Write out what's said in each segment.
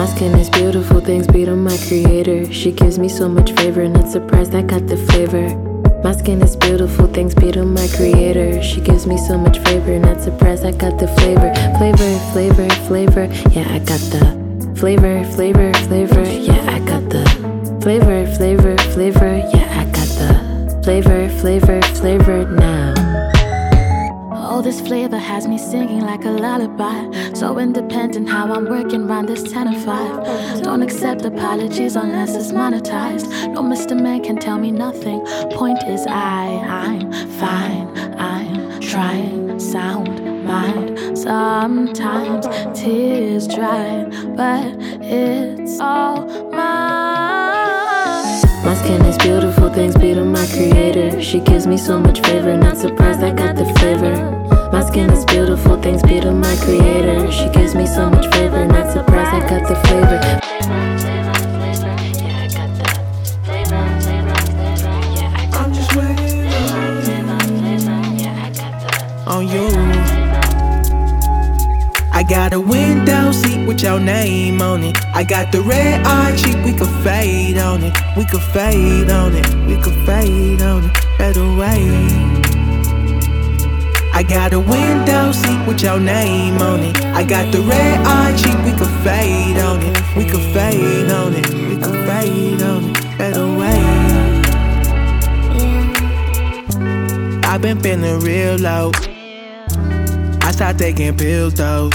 My skin is beautiful, thanks be to my creator. She gives me so much favor, not surprised I got the flavor. My skin is beautiful, thanks be to my creator. She gives me so much favor, not surprised I got the flavor. Flavor, flavor, flavor, yeah, I got the flavor, flavor, flavor, yeah, I got the flavor, flavor, flavor, yeah, I got the flavor, flavor, flavor now. All this flavor has me singing like a lullaby. So independent how I'm working round this 10 and 5. Don't accept apologies unless it's monetized. No Mr. Man can tell me nothing. Point is, I, I'm fine. I'm trying, sound, mind. Sometimes tears dry, but it's all mine. My skin is beautiful, thanks be to my creator. She gives me so much favor, not surprised I got the flavor. Skin is beautiful, thanks be to my creator. She gives me so much favor, not surprised I got the flavor. On you. I got a window seat with your name on it. I got the red eye cheek, we could fade on it. We could fade on it. We could fade on it. Better way. I got a window seat with your name on it. I got the red eye cheek, we could fade on it. We could fade on it. We could fade on it. Better way. I've been feeling real low. I start taking pills though.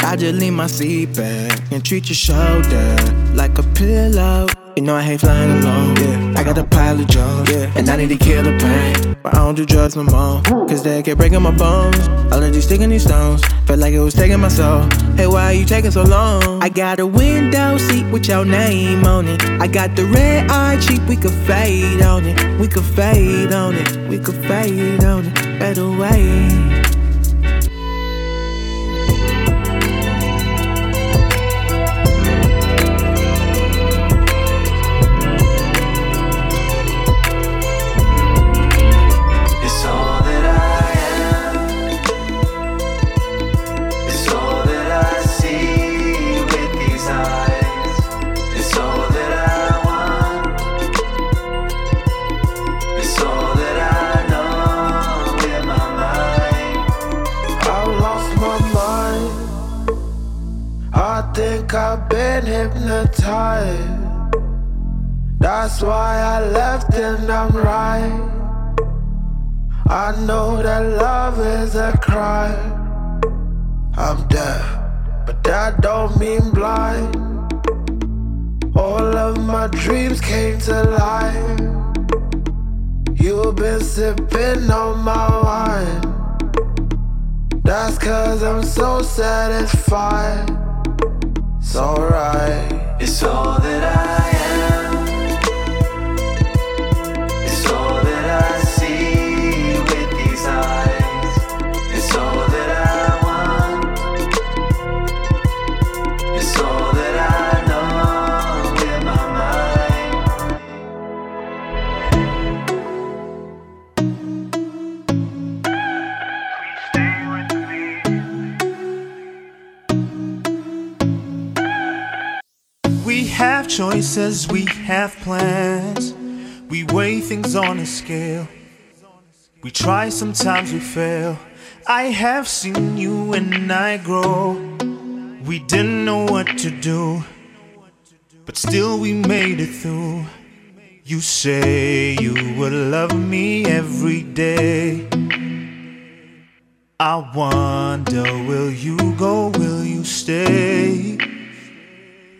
I just lean my seat back and treat your shoulder like a pillow. You know I hate flying alone, yeah. I got a pile of junk, yeah. And I need to kill the pain. But I don't do drugs no more. Cause they keep breaking my bones. All of these sticking these stones. Felt like it was taking my soul. Hey, why are you taking so long? I got a window seat with your name on it. I got the red eye cheap, we could fade on it. We could fade on it. We could fade on it. Better way. I think I've been hypnotized. That's why I left and I'm right. I know that love is a crime. I'm deaf, but that don't mean blind. All of my dreams came to life. You've been sipping on my wine. That's cause I'm so satisfied. It's alright. It's all that I am. Choices, we have plans. We weigh things on a scale. We try, sometimes we fail. I have seen you and I grow. We didn't know what to do, but still we made it through. You say you would love me every day. I wonder, will you go? Will you stay?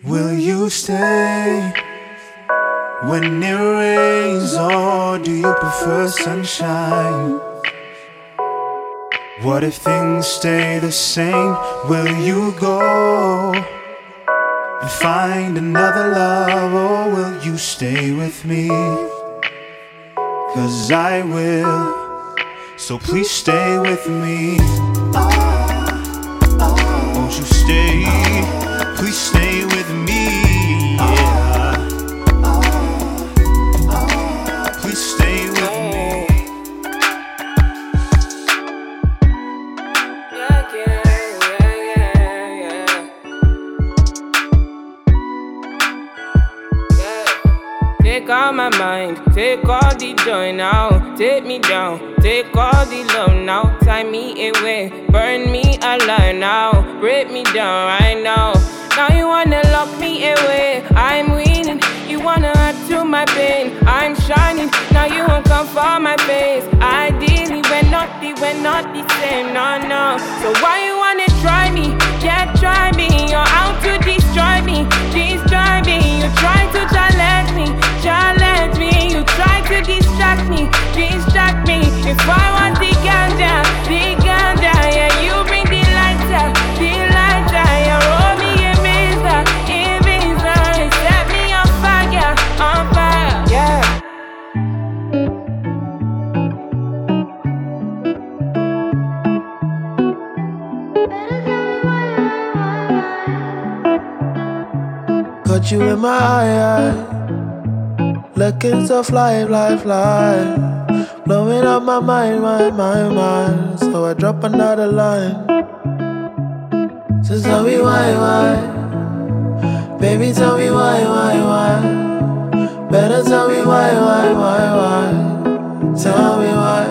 Will you stay when it rains, or do you prefer sunshine? What if things stay the same? Will you go and find another love, or will you stay with me? Cause I will, so please stay with me. Ah, ah. Won't you stay? Please stay mind, take all the joy now, take me down, take all the love now, tie me away, burn me alive now, break me down right now. Now you wanna lock me away, I'm winning. You wanna add to my pain, I'm shining. Now you won't come for my face. Ideally, we're not the, we're not the same, no, no. So why you wanna try me? Yeah, try me. You're out to destroy me, destroy me. You try to challenge me, challenge me. You try to distract me, distract me. If I want the ganja, the ganja, yeah, You in my eye, looking so fly, fly, fly. Blowing up my mind, mind, mind, mind. So I drop another line. So tell me why, why? Baby, tell me why, why, why? Better tell me why, why, why, why? Tell me why.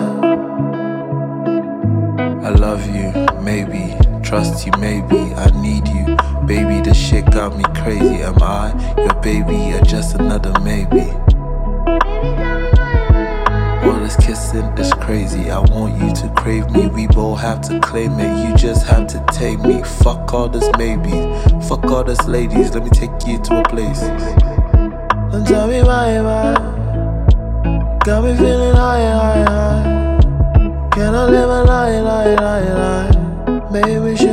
I love you, maybe. Trust you, maybe. I need you. Baby, this shit got me crazy. Am I your baby or just another maybe? All this kissing is crazy. I want you to crave me. We both have to claim it. You just have to take me. Fuck all this maybe. Fuck all this ladies. Let me take you to a place. Don't tell me why, why? Got me feeling high, high, high. Can I live a lie, lie, lie, lie? Maybe. So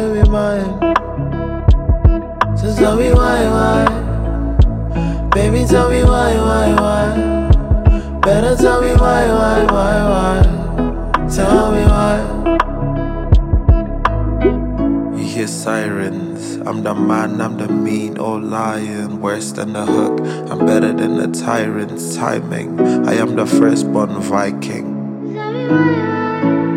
tell me why, why? Baby, tell me why, why, why? Better tell me why, why, why, why? Tell me why. You hear sirens. I'm the man, I'm the mean old lion. Worse than the hook, I'm better than the tyrant's timing. I am the firstborn Viking.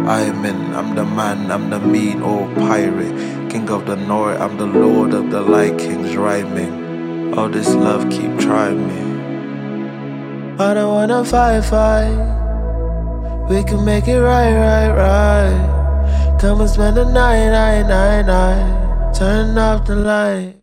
I am in, I'm the man, I'm the mean old pirate. King of the north, I'm the lord of the light kings rhyming. All this love keep trying me. I don't wanna fight, fight. We can make it right, right, right. Come and spend the night, night, night, night. Turn off the light.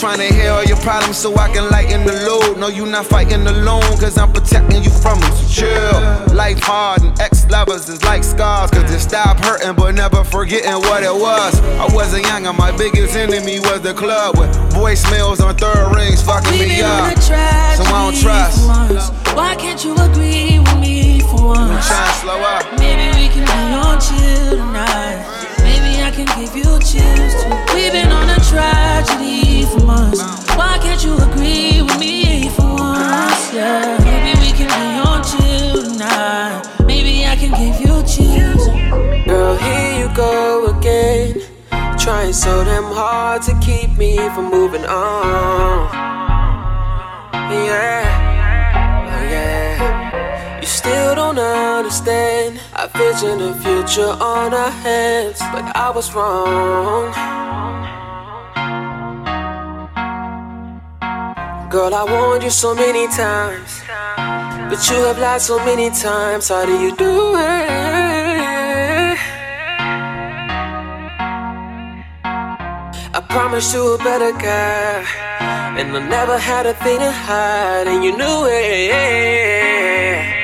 Trying to hear all your problems so I can lighten the load. No, you not fighting alone, cause I'm protecting you from them. So chill. Life hard and ex lovers is like scars, cause they stop hurting but never forgetting what it was. I wasn't young and my biggest enemy was the club with voicemails on third rings fucking me up. So I don't trust. Why can't you agree with me for once? I'm trying to slow up. Maybe we can be on chill tonight. I can give you chills too. We've been on a tragedy for months. Why can't you agree with me for once? Yeah. Maybe we can be on chill tonight. Maybe I can give you chills. Girl, here you go again. Trying so damn hard to keep me from moving on. Yeah, oh yeah. You still don't understand. I vision a future on our hands, but I was wrong. Girl, I warned you so many times, but you have lied so many times. How do you do it? I promised you a better guy, and I never had a thing to hide, and you knew it.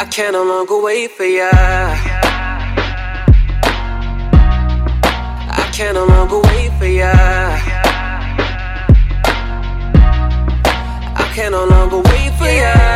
I can no longer wait for ya. I can no longer wait for ya. I can no longer wait for ya.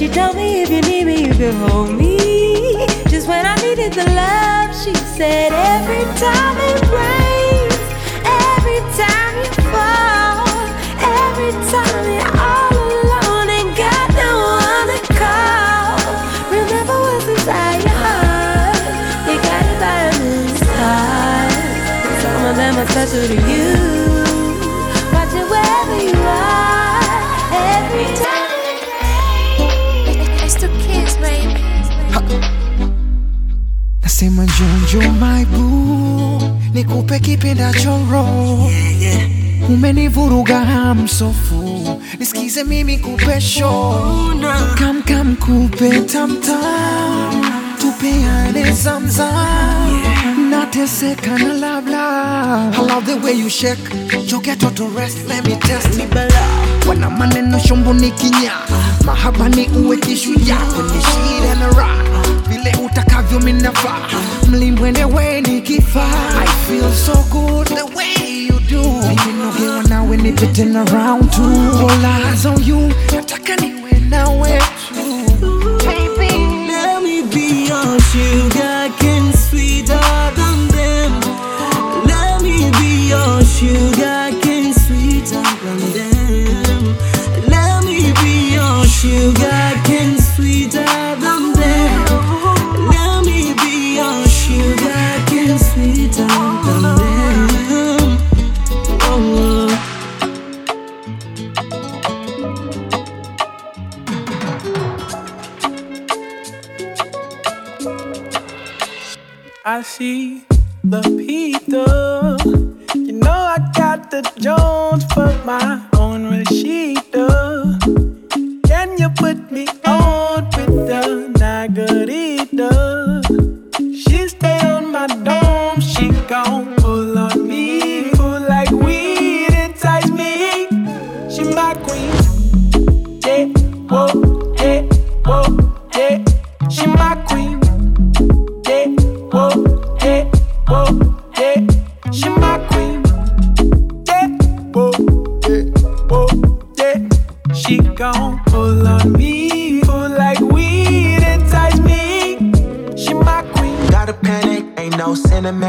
She told me if you need me, you can hold me. Just when I needed the love, she said every time it rains, are special to you. Watch it wherever you are. Every time. It's the kids, baby. Nasema njonjo my boo, nikupe kipendacho roho umenivuruga hamsofu, nisikize mimi kupe show kam kam kupe tamtam, tupeane zamzam, nateseka na labla. I love the way you shake, You get to rest, let me test ni bala. Wana maneno shombo ni kinya, mahaba ni uwe kishujaa kwenye shida na raha. Vile utakavyo minafaa mlimbwende we ni kifaa I feel so good the way you do. Nimenogewa nawe nipite na around two. All eyes on you. Nataka niwe nawe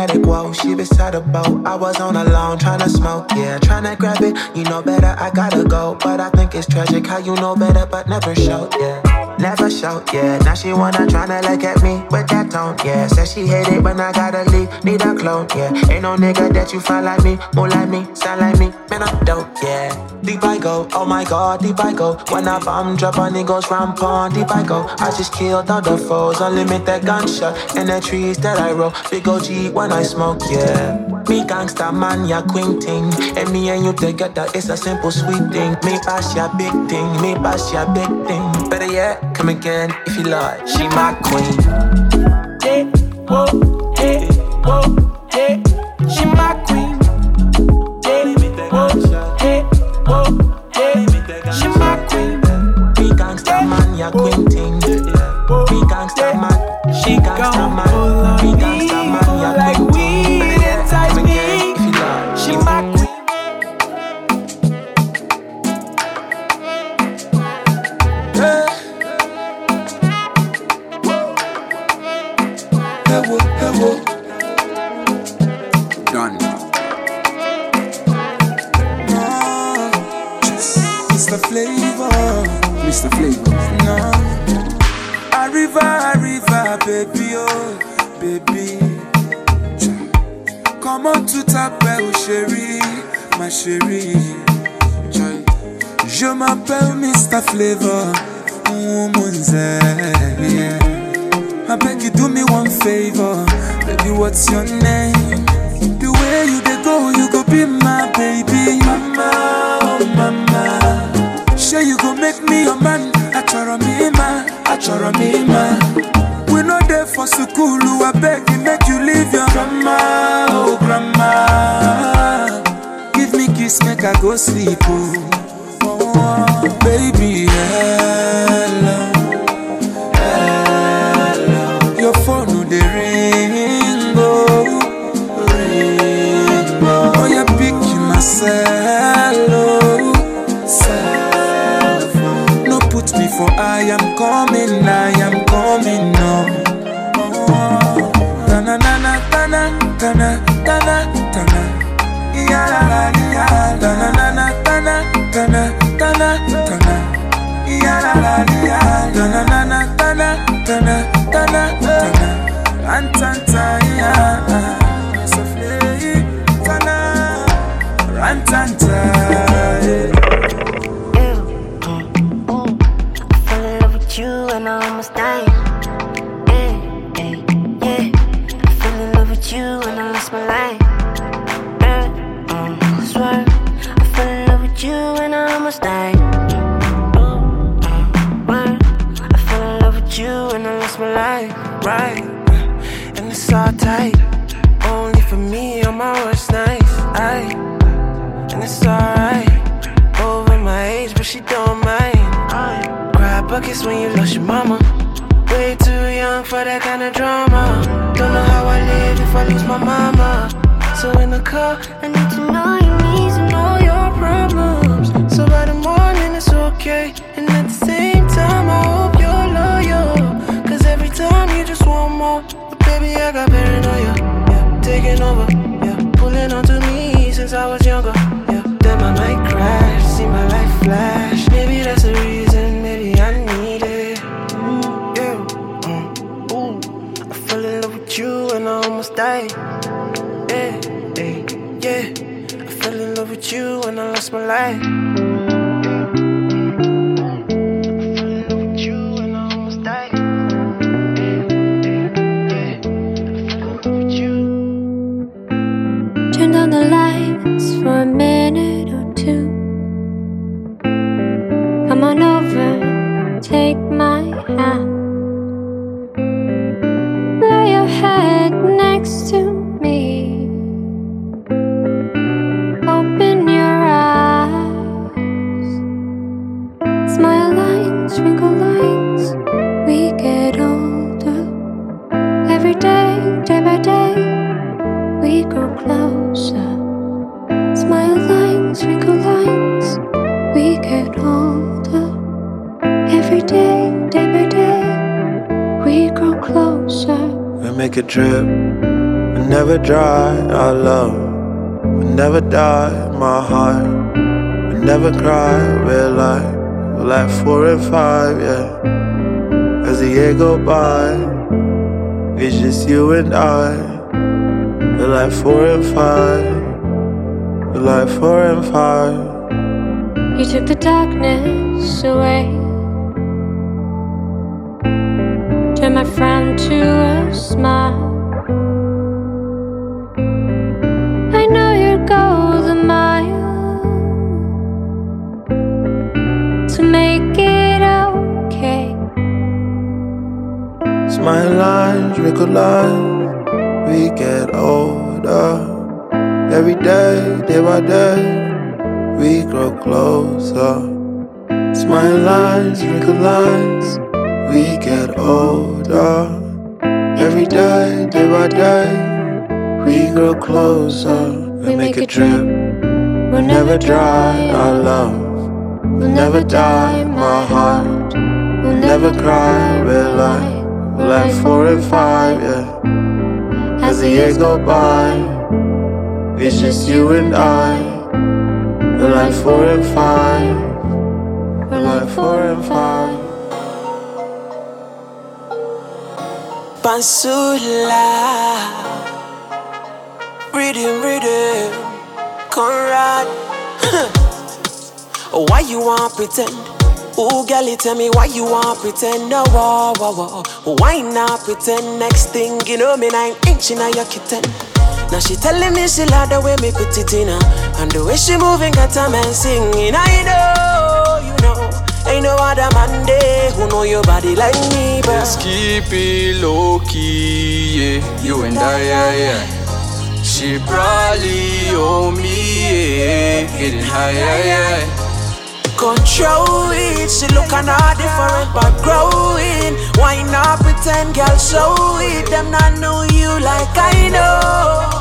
beside a boat. I was on alone, trying to smoke, yeah, trying to grab it. You know better, I gotta go. But I think it's tragic how you know better, but never show, yeah. Never show, yeah. Now she wanna tryna look at me with that tone, yeah. Says she hate it when I gotta leave, need a clone, yeah. Ain't no nigga that you find like me, more like me, sound like me, man, I'm dope, yeah. Deep I go, oh my god, deep I go. When I bomb drop on niggas ramp on, deep I go. I just killed all the foes, unlimited gunshot in the trees that I roll. Big OG when I smoke, yeah. Me gangsta man, ya queen thing. And me and you together, it's a simple sweet thing. Me pass ya big thing, me pass ya big thing. Better yet, Come again if you like. She my queen. Yeah, whoa, yeah, whoa, yeah. She my chérie. Je m'appelle Mr. Flavor, woman's yeah. I beg you do me one favor, baby. What's your name? The way you dey go, you go be my baby, mama, oh mama. Sure you go make me your man, achoro me man, achoro me. We no there for school, I beg you make you leave your grandma, oh grandma. Kiss, make I go sleep, oh, oh baby, hello. hello. Your phone no dey ring, oh, ring, oh. Oh, you pick myself, oh, self. No put me for I am coming, I am coming, no. Oh, tana na tana tana tana tana. Ya la la na na na na you and I almost died. Yeah, yeah, yeah. I fell in love with you and I lost my life. Cry when you lost your mama. Way too young for that kind of drama. Don't know how I live if I lose my mama. So in the car, I need to know your needs and all your problems. So by the morning, it's okay. And at the same time, I hope you're loyal. Cause every time you just want more. But baby, I got paranoia. Yeah, taking over. Yeah, pulling onto me since I was younger. Yeah, then I might crash, see my life flash. Maybe with you and I lost my life. And I. We're like four and five. We're like four and five. You took the darkness away. Turned my frown to a smile. I know you'd go the mile to make it okay. Smile lines, wrinkle lines, by day, we grow closer. Smile lines, wrinkle lines, we get older. Every day, day by day, we grow closer. We make a trip, we'll never dry. Our love We'll never die. My heart We'll never cry. We're like, we're like four and five, yeah. As the years go by, it's just you and I. We're like four and five. We're like four and five. Pansula Rhythm, rhythm Conrad why you want pretend? Oh, girl, you tell me why you want pretend? No, oh, oh, oh. Why not pretend? Next thing you know, me nine inch in your kitten. Now she telling me she love the way me put it in her And the way she moving got a man singing I know, you know Ain't no other man there who know your body like me But Let's keep it low key, yeah. You and I, yeah, yeah. She probably owe me, yeah. Getting higher, yeah. Control it, she looking all different but growing Why not pretend, girl, show it Them not know you like I know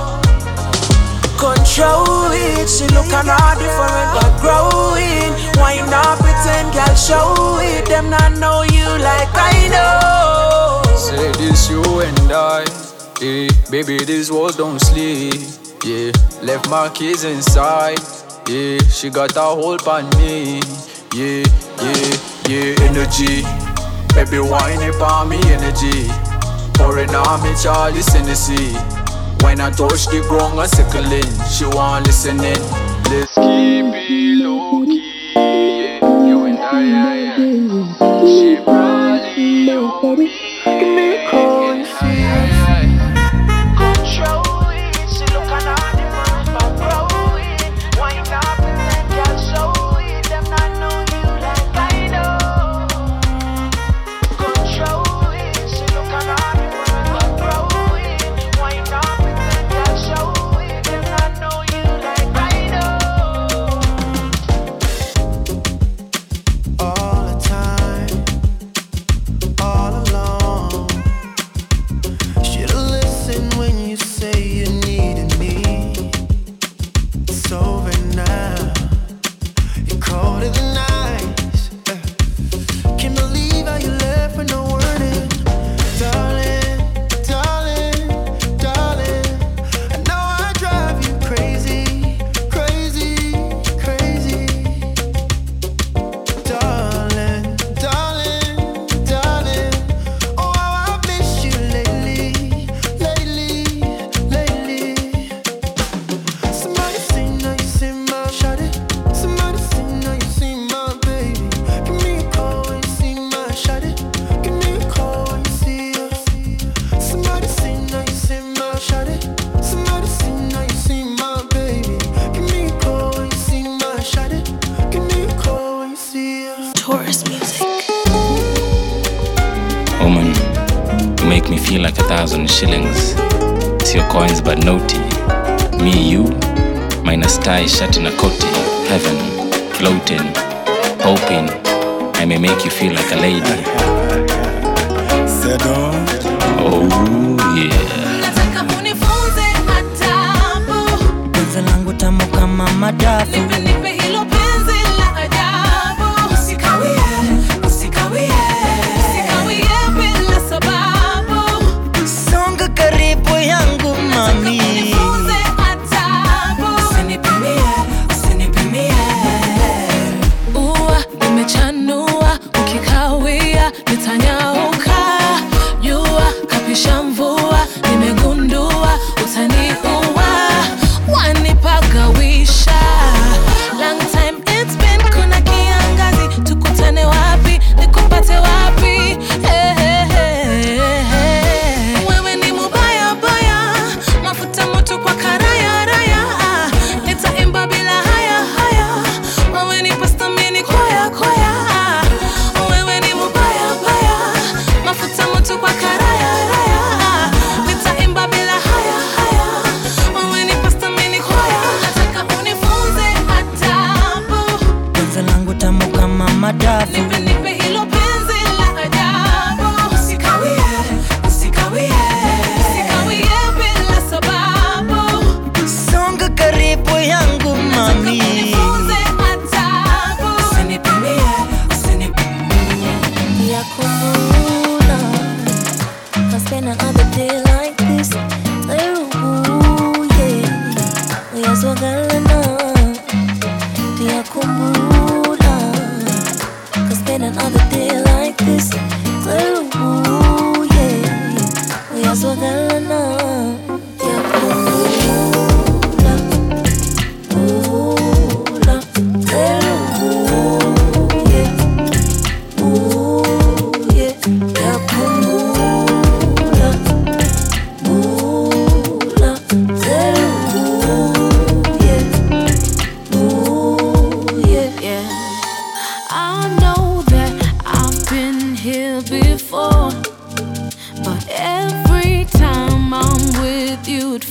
Control it, she looking all different but growing Why not pretend, girl, show it Them not know you like I know Say this you and I, yeah. Baby, these walls don't sleep, yeah. Left my keys inside, yeah. She got a hold on me, yeah, yeah, yeah. Energy, baby, wine it on me, energy. Pouring on me, Charlie Hennessy. When I touch the ground, I circling. She want listening. Let's keep it low key,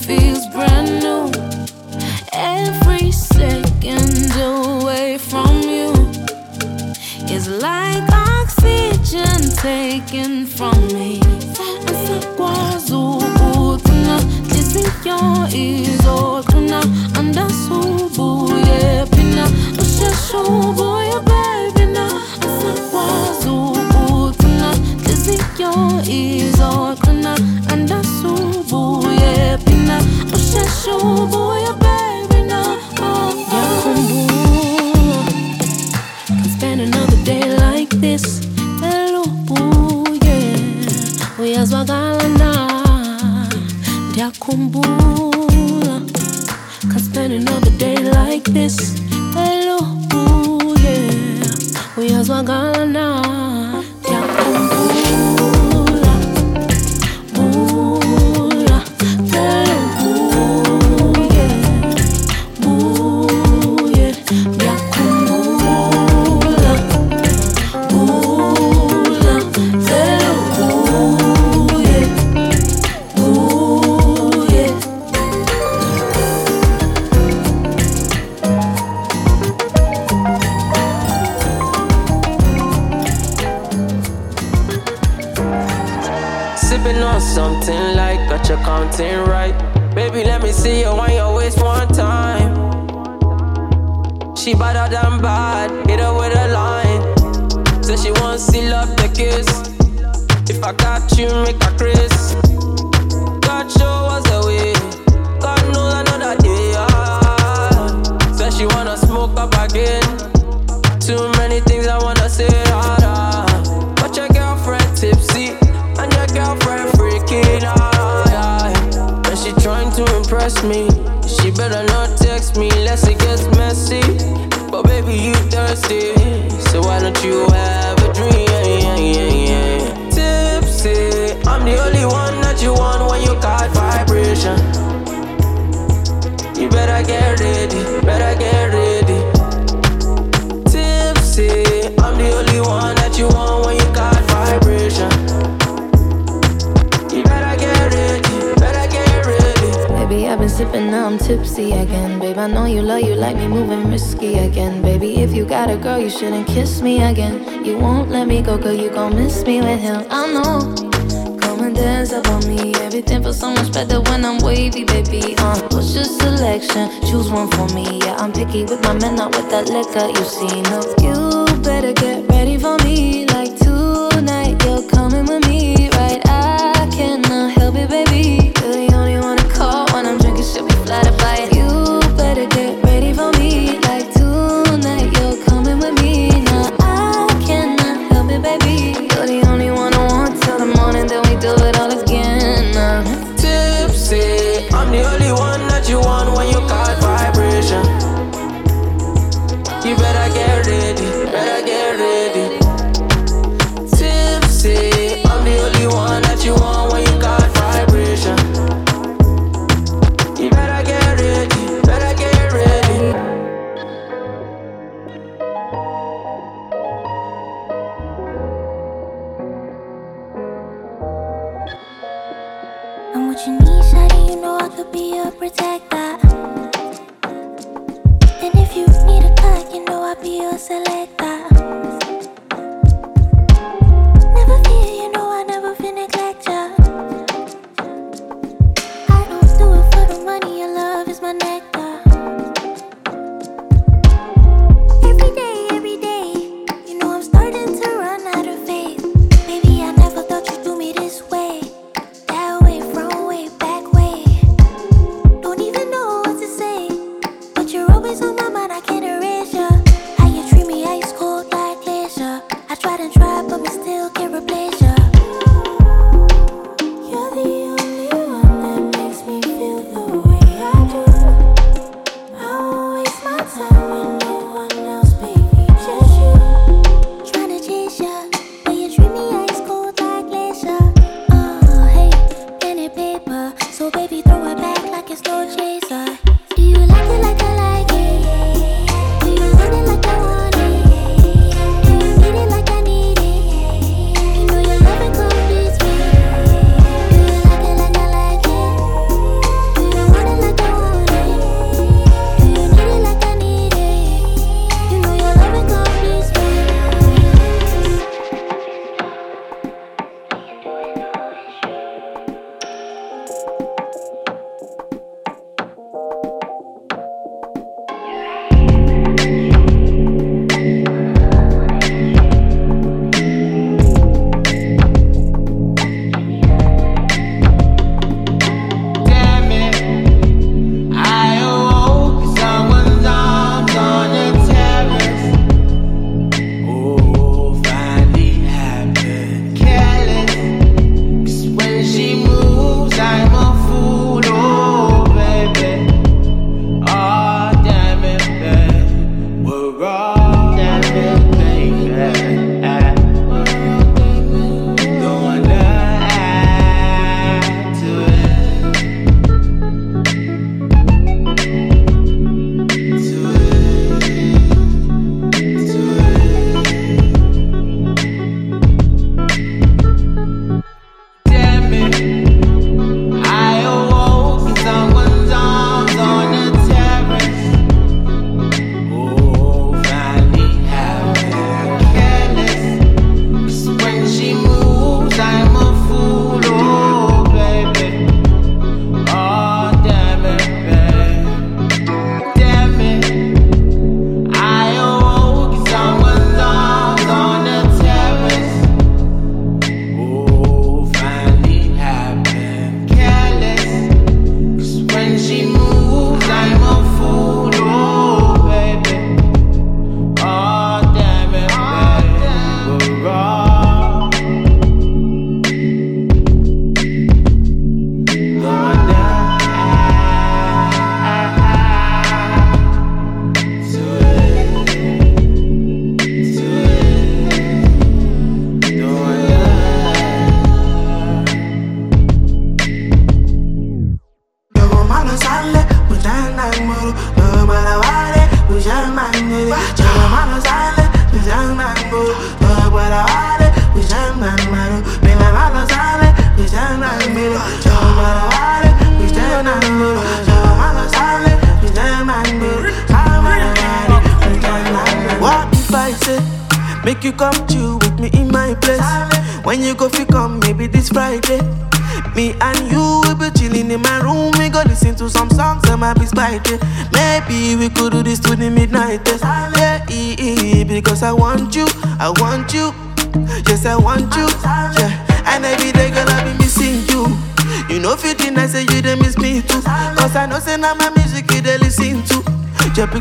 feels brand new. Every second away from you is like oxygen taken from me. Essa quase selection. Choose one for me. Yeah, I'm picky with my men, not with that liquor. You see, no. You better get ready for me. Like tonight, you're coming with me.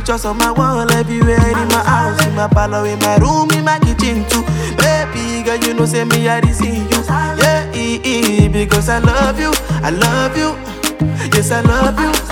Pictures on my wall everywhere in my house, in my parlor, in my room, in my kitchen too. Baby girl, you know say me I see you. Yeah, because I love you, I love you. Yes, I love you.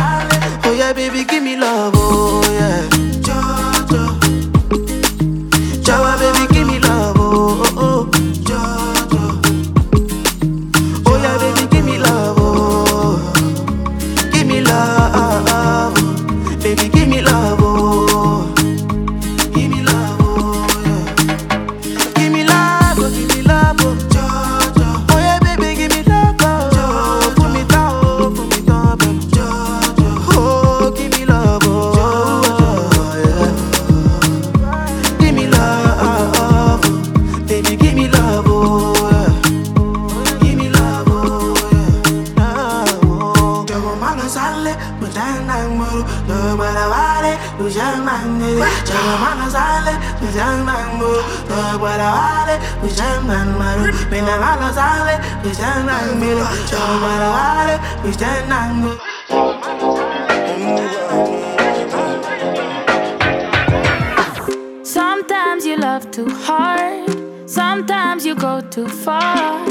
Sometimes you love too hard. Sometimes you go too far.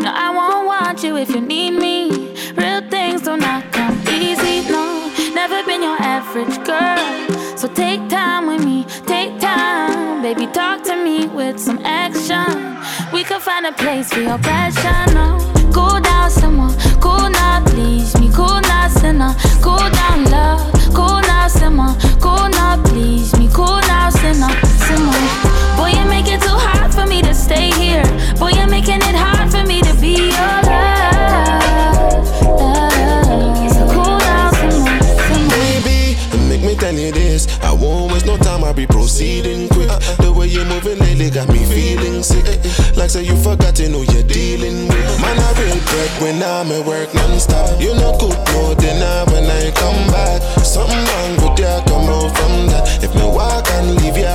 No, I won't want you if you need me. A place for your passion. No, cool down someone, cool now, please me, cool now, sinner, cool down, love, cool now, simmer, cool now, please me, cool now, sinner, simmer. Boy, you make it too hard for me to stay here. Boy, you're making it hard for me to be your love. cool down, simmer, simmer. Make me tell you this. I won't waste no time, I'll be proceeding quick. The way you're moving lately got me feeling sick. Like say you forgot to know you're dealing with. Man, I real break when I'm at work non-stop. You know good no dinner when I come back. Something wrong with you, come out from that. If me walk and leave you,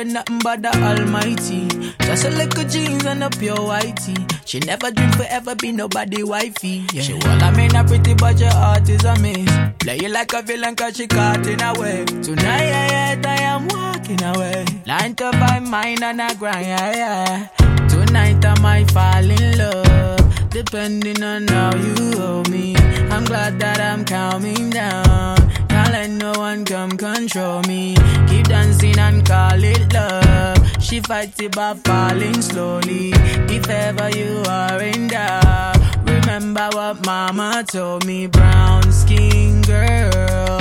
In nothing but the Almighty. Just a little jeans and a pure whitey. She never dreamed forever be nobody wifey. Yeah. She well, I mean, a pretty, but your heart is a miss. Play you like a villain cause she caught in a way. Tonight, yeah, yeah, I am walking away. Line to find mine and I grind, yeah, yeah. Tonight I might fall in love. Depending on how you hold me. I'm glad that I'm calming down. Let no one come control me. Keep dancing and call it love. She fights it by falling slowly. If ever you are in doubt, remember what mama told me. Brown skin girl,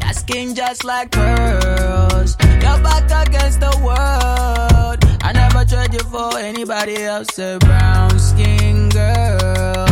your skin just like pearls. Your back against the world. I never trade you for anybody else. A brown skin girl.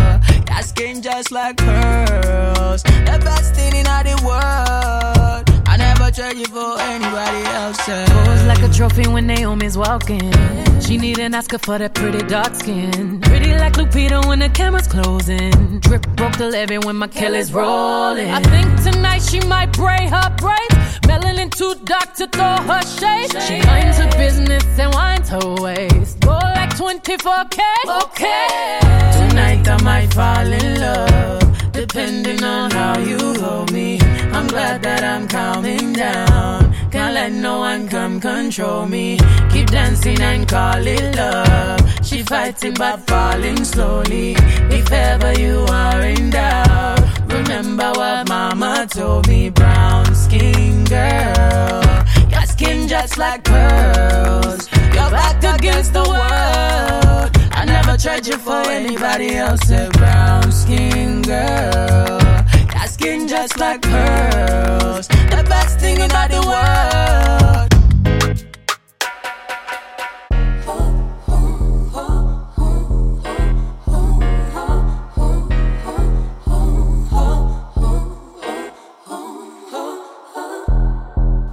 Your skin just like pearls. The best thing in all the world. I never trade you for anybody else. Pose like a trophy when Naomi's walking. She need an Oscar for that pretty dark skin. Pretty like Lupita when the camera's closing. Drip broke the levy when my Kelly's rolling. I think tonight she might braid her braids. Melanin too dark to throw her shade. She minds her business and winds her waist. Like 24K. Okay. Tonight I might fall in love, depending on how you hold me. I'm glad that I'm calming down. Can't let no one come control me. Keep dancing and call it love. She fighting but falling slowly. If ever you are in doubt, remember what mama told me. Brown skin girl, your skin you're backed against the world. I never tried you for anybody else. A brown skin girl. That skin just like pearls. The best thing about the world.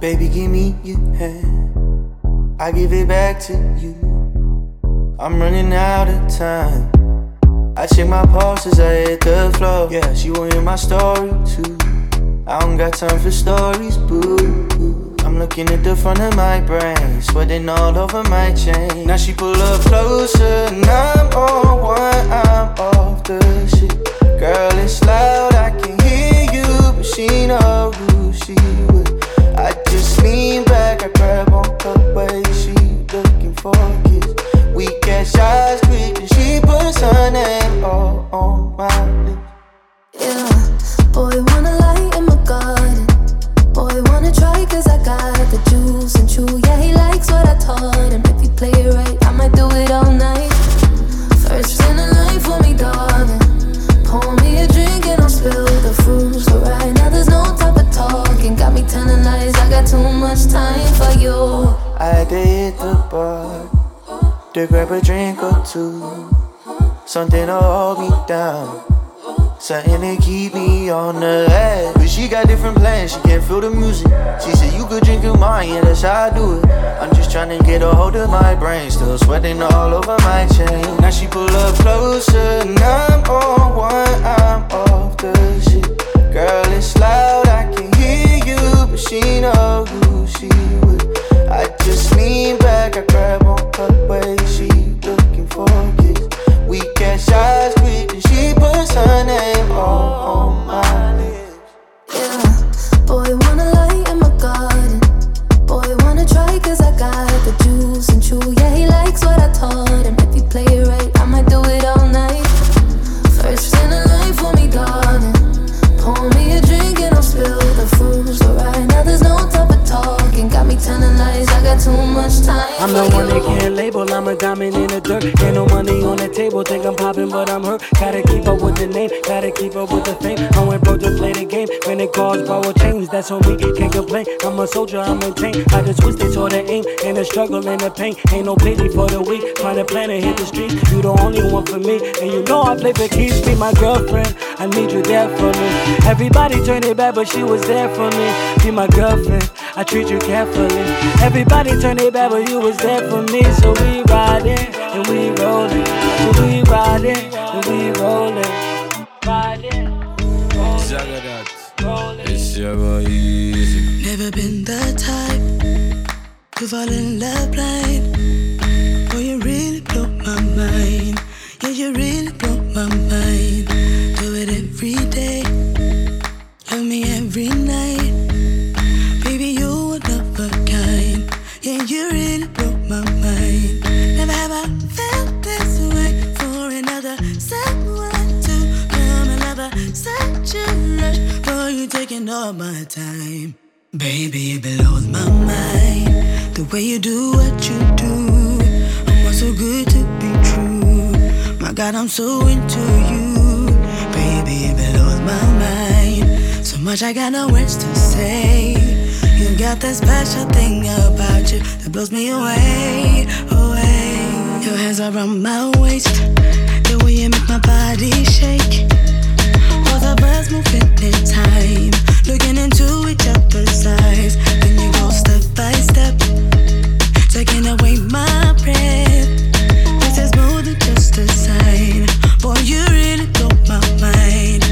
Baby, give me your hand I give it back to you. I'm running out of time. I check my pulses, I hit the floor. Yeah, she will hear my story too. I don't got time for stories, boo. I'm looking at the front of my brain, sweating all over my chain. Now she pull up closer, and I'm on one, I'm off the shit. Girl, it's loud, I can hear you, but she know who she. Just lean back, I grab on her waist, she looking for a kiss. We catch eyes quick, and she puts her name all on my lips. Yeah, boy, wanna lie in my garden. Boy, wanna try cause I got the juice and chew. Yeah, he likes what I taught him. If you play it right, I might do it all night. Too much time for you. I hit the bar to grab a drink or two. Something to hold me down. Something to keep me on the edge. But she got different plans, she can't feel the music. She said, You could drink in mine, yeah, that's how I do it. I'm just trying to get a hold of my brain, still sweating all over my chain. Now she pull up closer, and I'm on one, I'm off the shit. Girl, it's loud, I can hear but she know who she with. I just lean back, I grab on her waist, she looking for a kiss. We catch eyes quick, and she puts her name all on my lips. Yeah, boy, wanna lie in my garden. Boy, wanna try cause I got the juice and chew. Dirt. Ain't no money on the table. Think I'm popping, but I'm hurt. Gotta keep up with the name. Gotta keep up with the fame. I went broke to play the game. When it calls, borrow change. That's on me. Can't complain. I'm a soldier. I maintain. I just twist it toward the aim. And the struggle and the pain. Ain't no pity for the weak. Find a plan and hit the streets. You the only one for me. And you know I play for keeps. Be my girlfriend. I need you there for me. Everybody turned it back, but she was there for me. Be my girlfriend. I treat you carefully. Everybody turned it back, but you was there for me. So we riding and we rolling. So we riding and we rolling. Riding. It's your boy Easy. Never been the type to fall in love blind. Boy, you really blow my mind. Yeah, you really blow my mind. Do it every day. Love me every night. Taking all my time. Baby, it blows my mind the way you do what you do. I want so good to be true. My God, I'm so into you. Baby, it blows my mind so much I got no words to say. You got that special thing about you that blows me away, away. Your hands around my waist, the way you make my body shake. Moving in time, looking into each other's eyes. Then you go step by step, taking away my breath. This is more than just a sign. Boy, you really blow my mind.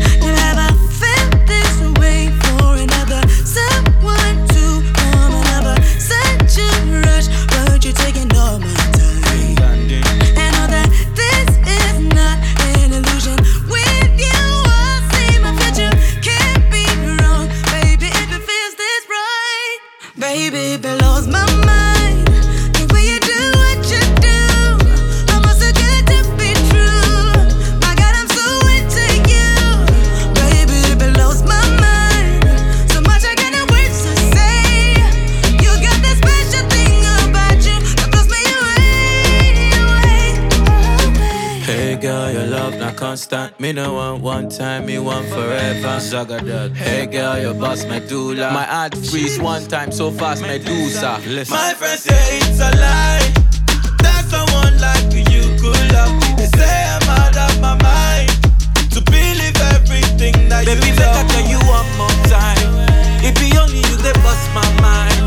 constant. Me no want one time, me want forever. Zagadad. Hey girl, your boss my do. My heart freeze one time so fast, me do sa. My friends say it's a lie. That someone like you could love. They say I'm out of my mind to believe everything that Baby, you love. Baby, better I tell you one more time. If be only you that bust my mind.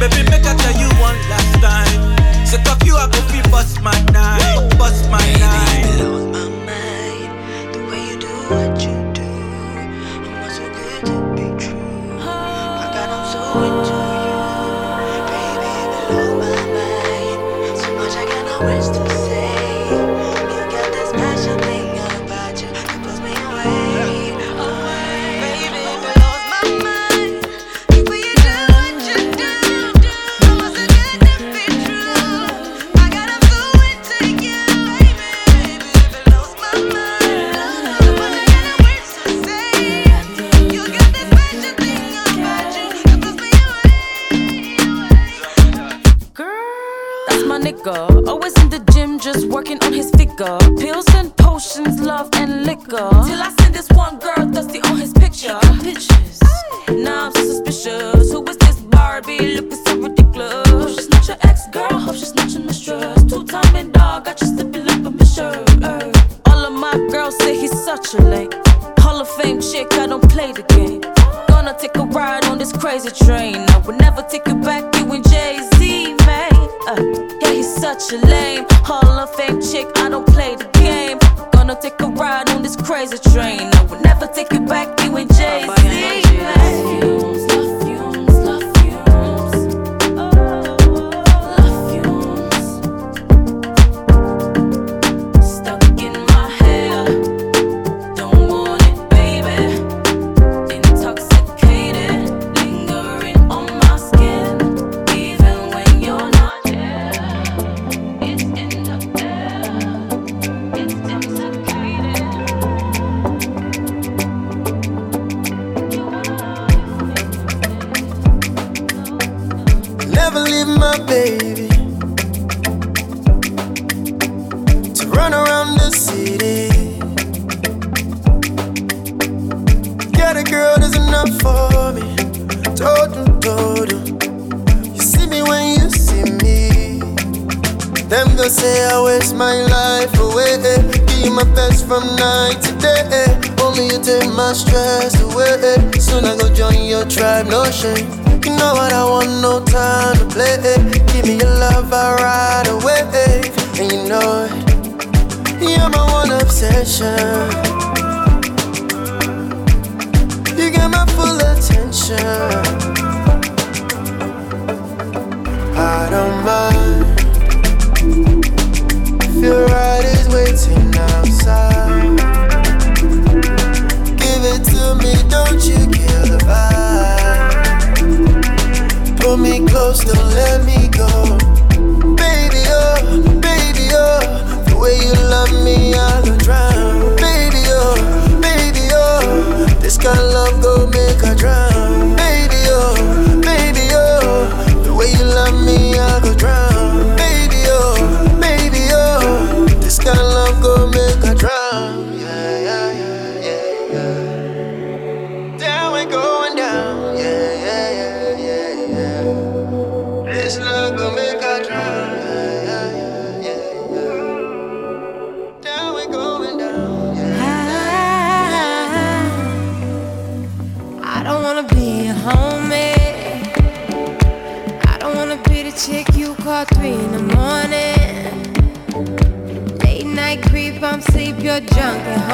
Baby, make I tell you one last time. So fuck you, I go feel bust my night, bust my night. attention. I don't mind. Feel right is waiting outside. Give it to me, don't you kill the vibe. Pull me close, don't let me go. Baby, oh, baby, oh, the way you love me, I'll drown. Baby, oh, baby, oh, this you're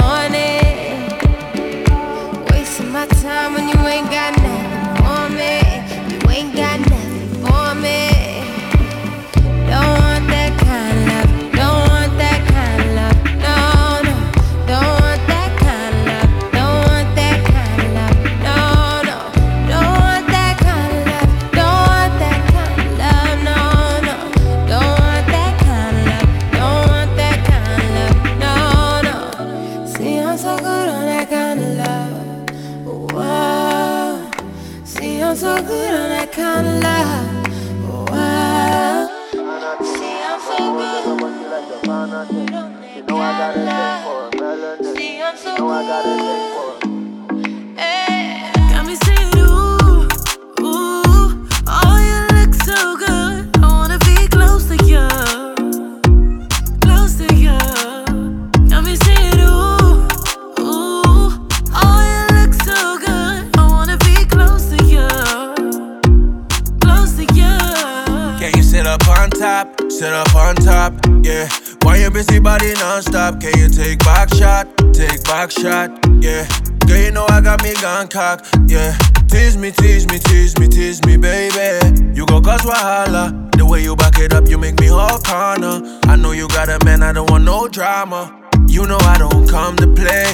cock, yeah. Tease me, tease me, tease me, tease me, baby. You go cause wahala. The way you back it up, you make me whole corner. I know you got a man, I don't want no drama. You know I don't come to play.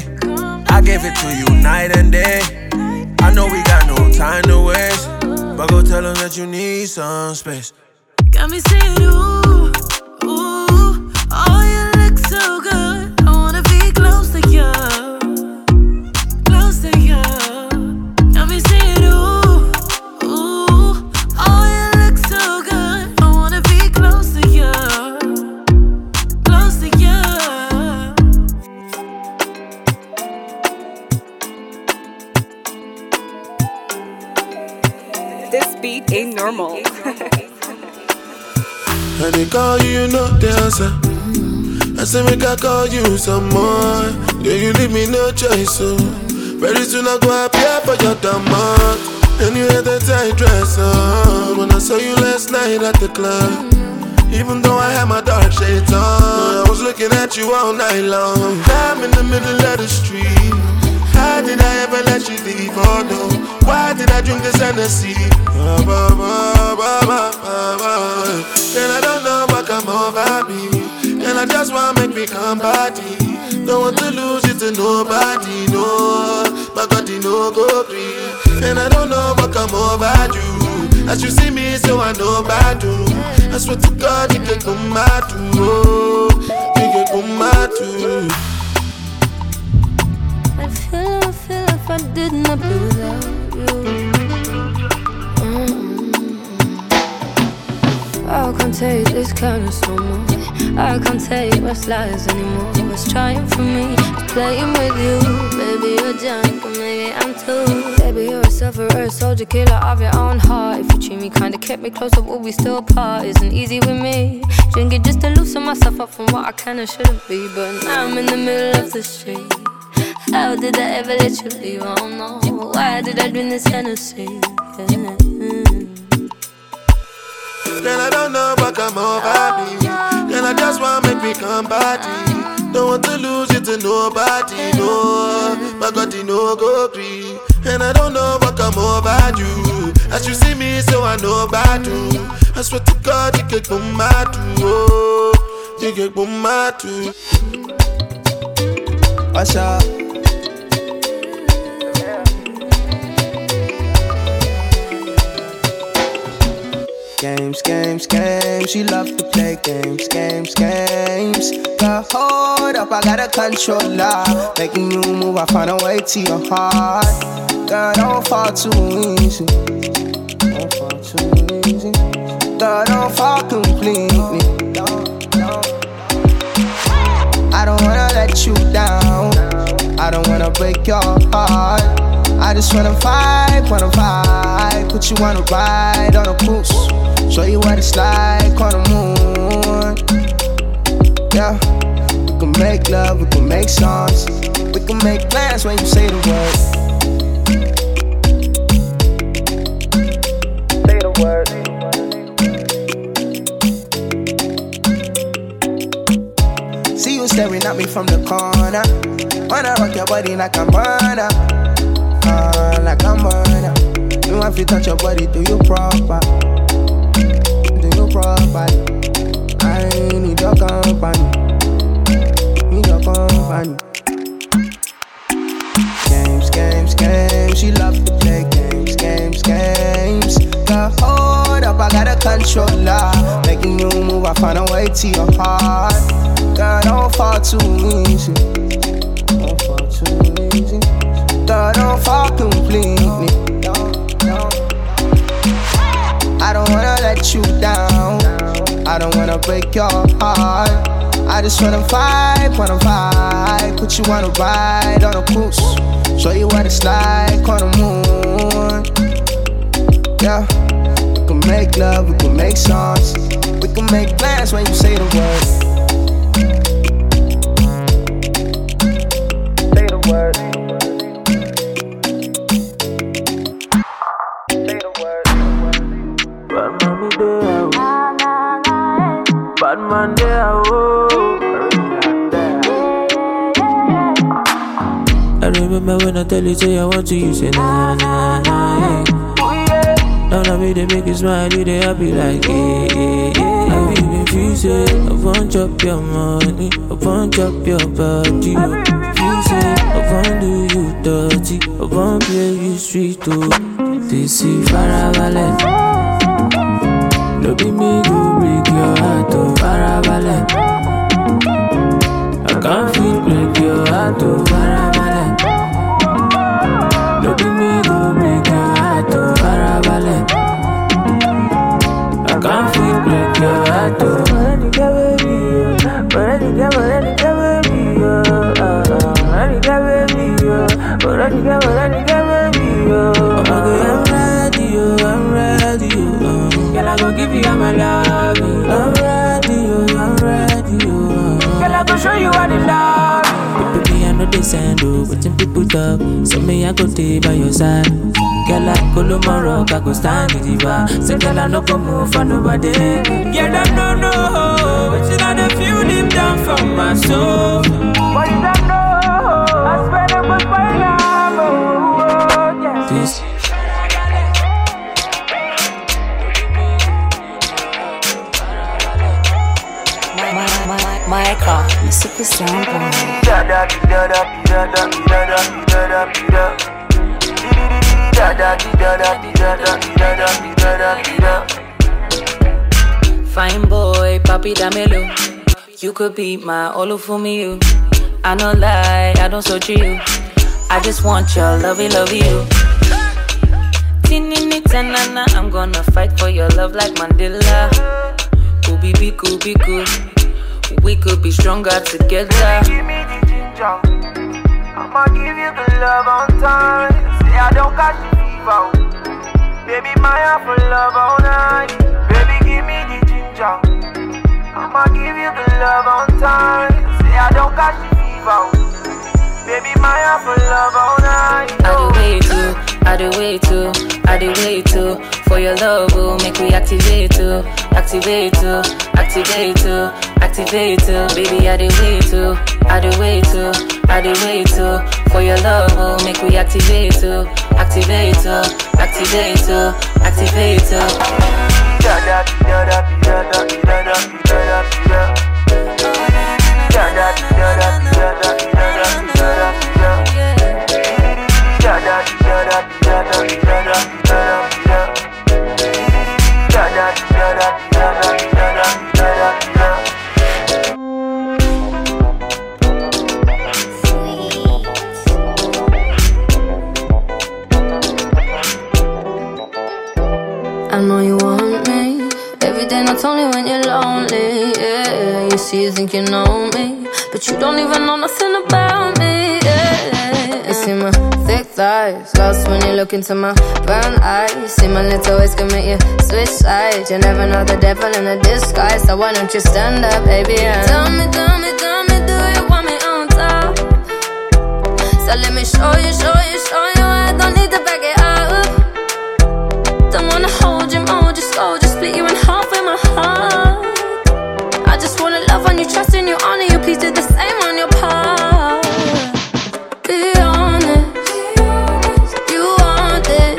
I give it to you night and day. I know we got no time to waste. But go tell them that you need some space. Got me saying, ooh, ooh, oh, you look so good. I call you some more. Yeah, you leave me no choice, so very soon I go appear for your demand. And you had that tight dress on when I saw you last night at the club. Even though I had my dark shades on, I was looking at you all night long. I'm in the middle of the street. How did I ever let you leave? Oh no, why did I drink this Hennessy? Ba, ba, ba, ba, ba, ba, ba. And I don't know what come over me. And I just wanna make me come body. Don't want to lose it to nobody, no. My God, you no go free. And I don't know what come over you. As you see me, so I know bad do. I swear to God, you can come out too. You can come out too. I feel, I feel if I did not be without you. I can't take this kind of much. I can't take what's lies anymore. What's trying for me playing with you. Maybe you're drunk, or maybe I'm too. Baby, you're a sufferer, a soldier, killer of your own heart. If you treat me kinda, kept me close, but we still part? Isn't easy with me. Drinking just to loosen myself up from what I and shouldn't be. But now I'm in the middle of the street. How did I ever let you leave? Oh, I don't know. Why did I drink this Hennessy? Yeah. Mm. Girl, I don't know what come over me. Girl, I just wanna make me come body. Don't want to lose it to nobody, no. My God, you know go free. And I don't know what come over you. As you see me, so I know about you. I swear to God, you get boom my oh, you get boom my too. What's Games, games, games. She love to play games, games, games. Girl, hold up, I got a controller. Making you move, I find a way to your heart. Girl, don't fall too easy. Don't fall too easy. Girl, don't fall completely. I don't wanna let you down. I don't wanna break your heart. I just wanna vibe, wanna vibe. Put you on a ride, on a cruise. Show you what it's like on the moon. Yeah, we can make love, we can make songs. We can make plans when you say the word. Say the word. See you staring at me from the corner. Wanna rock your body like I'm burner. Uh, like I'm burner. You want to touch your body, do you proper? You? I need your company. Need your company. Games, games, games. She love to play games, games, games. Girl, hold up, I got a controller. Making you move, I find a way to your heart. Girl, don't fall too easy. Don't fall too easy. Girl, don't fall completely. I don't wanna let you down. I don't wanna break your heart. I just wanna vibe, wanna vibe. Put you on a ride, on a cruise. Show you what it's like on the moon. Yeah. We can make love, we can make songs. We can make plans when you say the word. Remember when I tell you say I want to, you say nah nah nah. Yeah. Now that me they make you smile, you they happy like yeah yeah yeah. I you say I want chop your money, I want chop your body. oh. If you say I want do you dirty, I want play you sweet too. Oh. This is farabalẹ̀. No be me go break your heart, oh farabalẹ̀. I can't feel break your heart, oh break your heart, oh. Morenica baby, oh. Morenica, Morenica baby, oh. Uh, uh, Morenica baby, oh. Morenica, Morenica baby, oh. I'm ready, oh, I'm ready, oh. Girl, I go give you all my love. I'm ready, oh, I'm ready, oh. Girl, I go show you what it love. Baby, I know they send oh, but people talk. So me, I go stay by your side. Girl, I go look my rock, I go stand with you. Ah. Say, girl, I no go move for nobody. Girl, I don't know, but you know the feel deep down from my soul. But you don't know, I swear to God, my love, oh, yes. This. Michael, the superstar boy. Fine boy, papi damelo. You could be my all for me. I no lie, I don't search you. I just want your lovey, love you. Tanana, I'm gonna fight for your love like Mandela. Kubi be good. We could be stronger together. Give me the ginger, I'ma give you the love on time. I don't catch the fever. Baby, my heart for love all night. Baby, give me the ginger. I'ma give you the love on time. Say I don't catch the fever. Baby, my heart for love all night. I do wait too, I do wait too, I do wait too. For your love, will make me activate too, activate too, activate too, activate too. Baby, I do wait too, I do wait too, I do wait too. For your love, will make me activate too, activate too, activate too, activate too. I see, you think you know me, but you don't even know nothing about me. Yeah, you see my thick thighs, lost when you look into my brown eyes. See my little ways make you switch sides. You never know the devil in a disguise, so why don't you stand up, baby? And tell me, tell me, tell me, do you want me on top? So let me show you, show you, show you. I don't need to back it up. Don't wanna hold you, mold you, slow, just split you in half with my heart. You, trust in you, honor you, please do the same on your part. Be honest, you want this,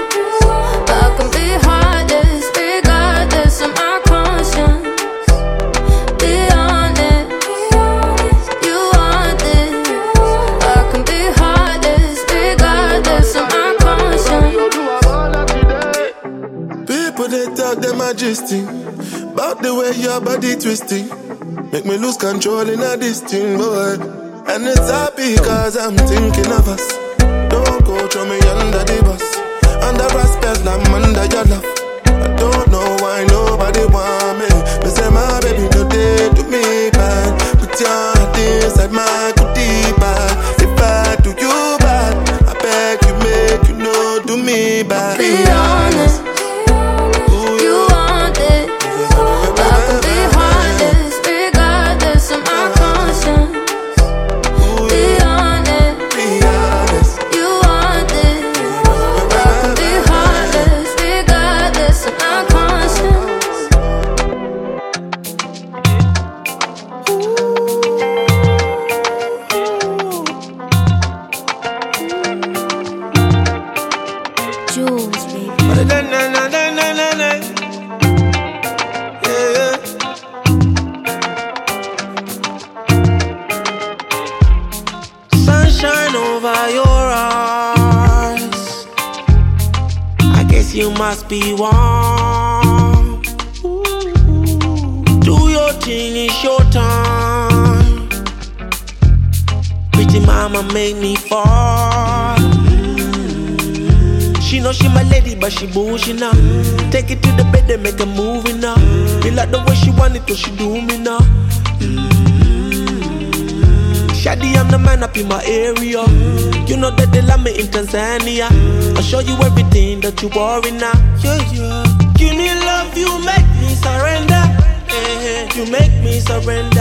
but I can be heartless, regardless of my conscience. Be honest, you want this, but I can be heartless, regardless of my conscience. People they talk them majesty About the way your body twisting Make me lose control in a this thing, boy And it's happy cause I'm thinking of us. Don't go throw me under the bus. Under respect, I'm under your love Tanzania. I'll show you everything that you worry now. Yeah, yeah. Give me love, you make me surrender. Yeah, you make me surrender.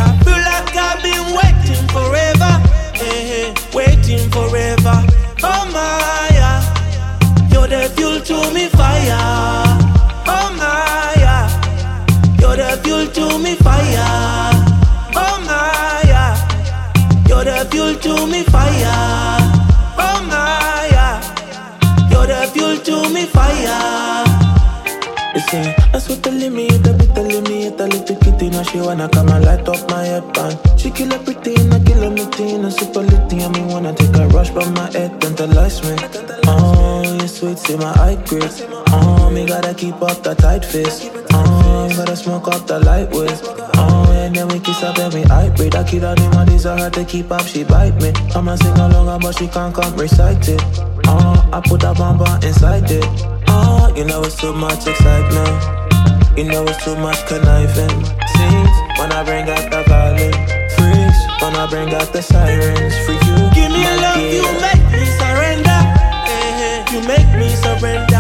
hard to keep up, she bite me. I'm not sing along, but she can't come recite it. Oh, I put a bomb inside it. Oh, you know it's too much excitement. You know it's too much conniving. Scenes when I bring out the violin. Freaks when I bring out the sirens. For you, give me a love, dear. you make me surrender. Hey, hey. You make me surrender.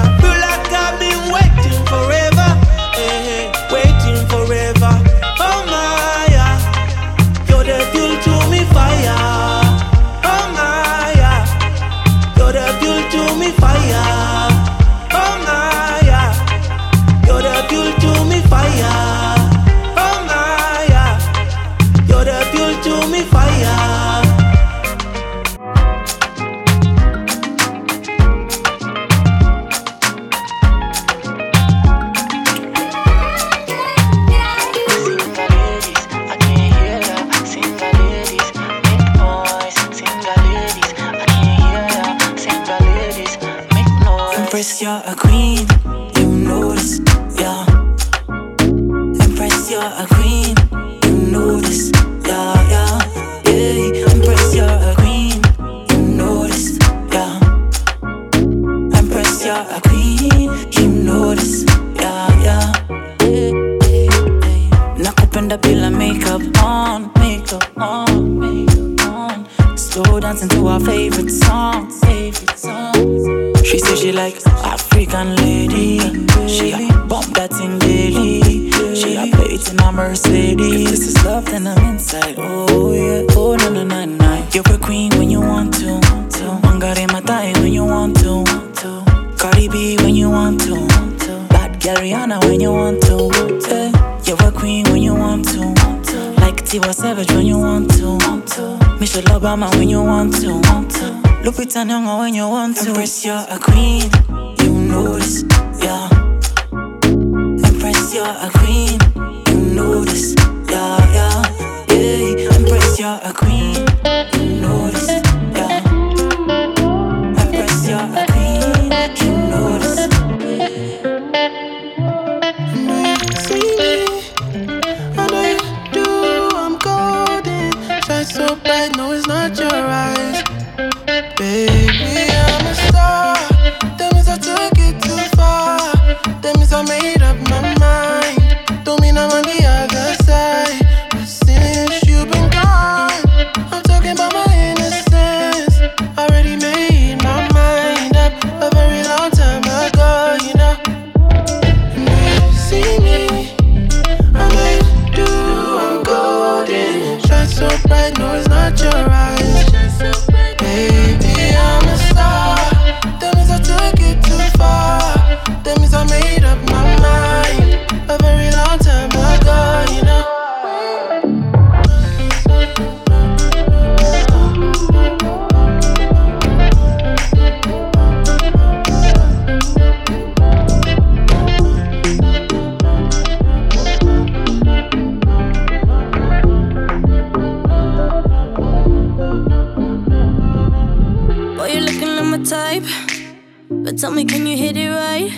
But tell me, can you hit it right?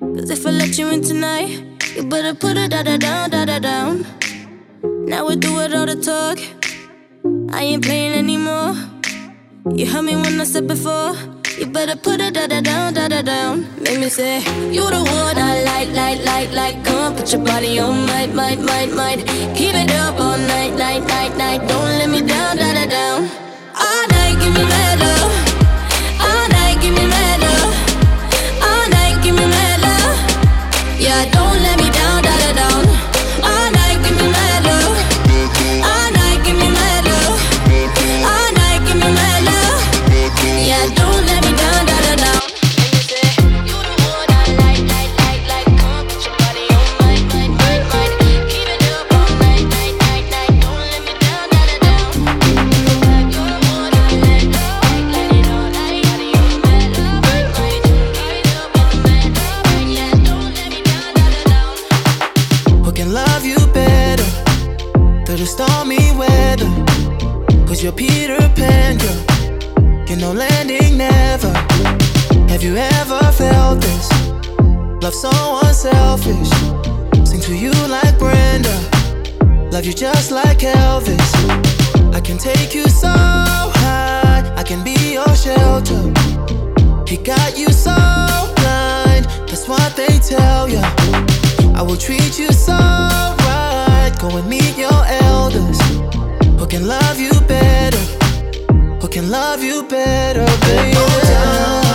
Cause if I let you in tonight, you better put it da da down, da da down. Now we do it all the talk. I ain't playing anymore. You heard me when I said before. You better put it da da down, da da down. Make me say, You the one I like, like, like, like. Come on, put your body on my, might, might, might. Keep it up all night, night, night, night. Don't let me down, da da down. All night, give me better. you're Peter Pan, girl. You're no landing, never. Have you ever felt this? Love so unselfish. Sing to you like Brenda. Love you just like Elvis. I can take you so high. I can be your shelter. He got you so blind. That's what they tell ya. I will treat you so right. Go and meet your elders can love you better? Who can love you better, baby?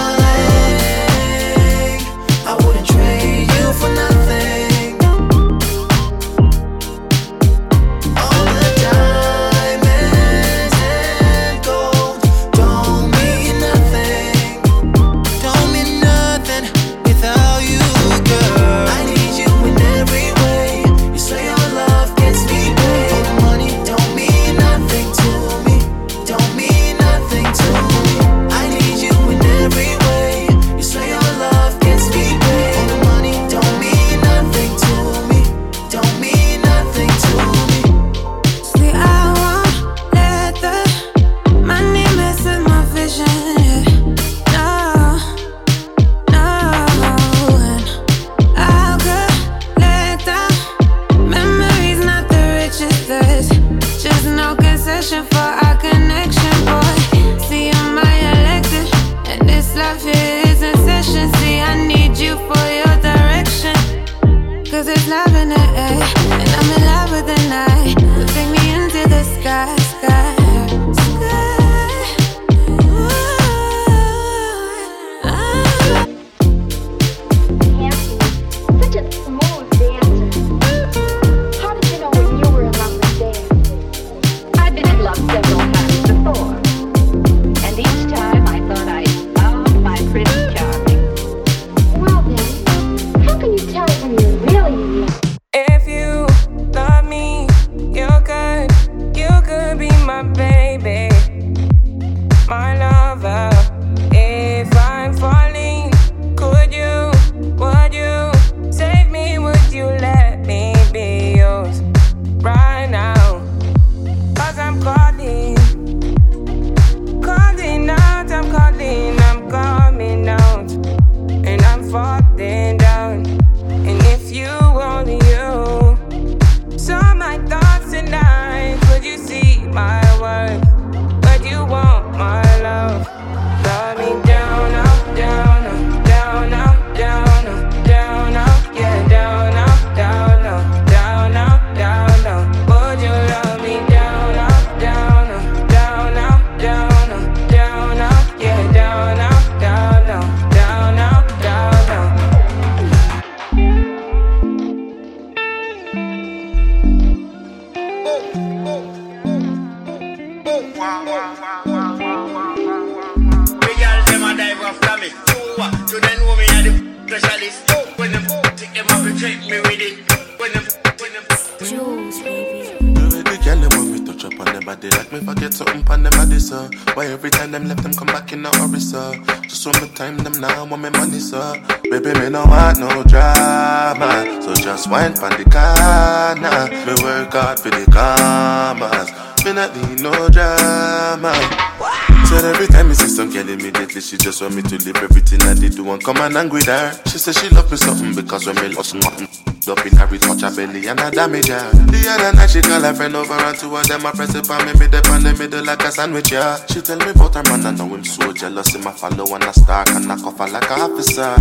Me to leave everything I did do and come and hang with eh? her. She said she love me something because when me lost nothing. Up in we touch her belly and I damage her. The other night she call her friend over and two of them I press it on me, me dip on the middle like a sandwich, yeah. She tell me about her man and now him so jealous him I follow and I stalk and I cough her like a officer.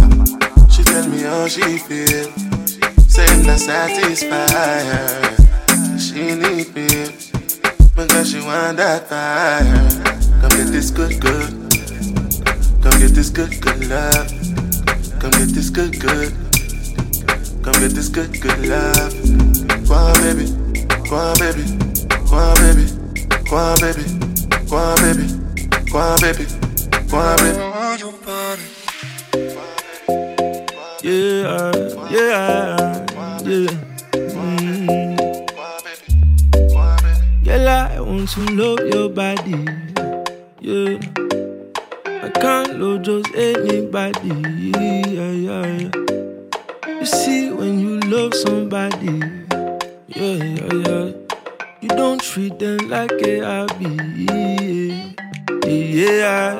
She tell me how she feel, saying not satisfy her. She need me because she want that fire. Girl, I want to love your body. Yeah. I can't love just anybody. Yeah, yeah, yeah. You see, when you love somebody, yeah, yeah, yeah. You don't treat them like a hobby. Yeah, yeah.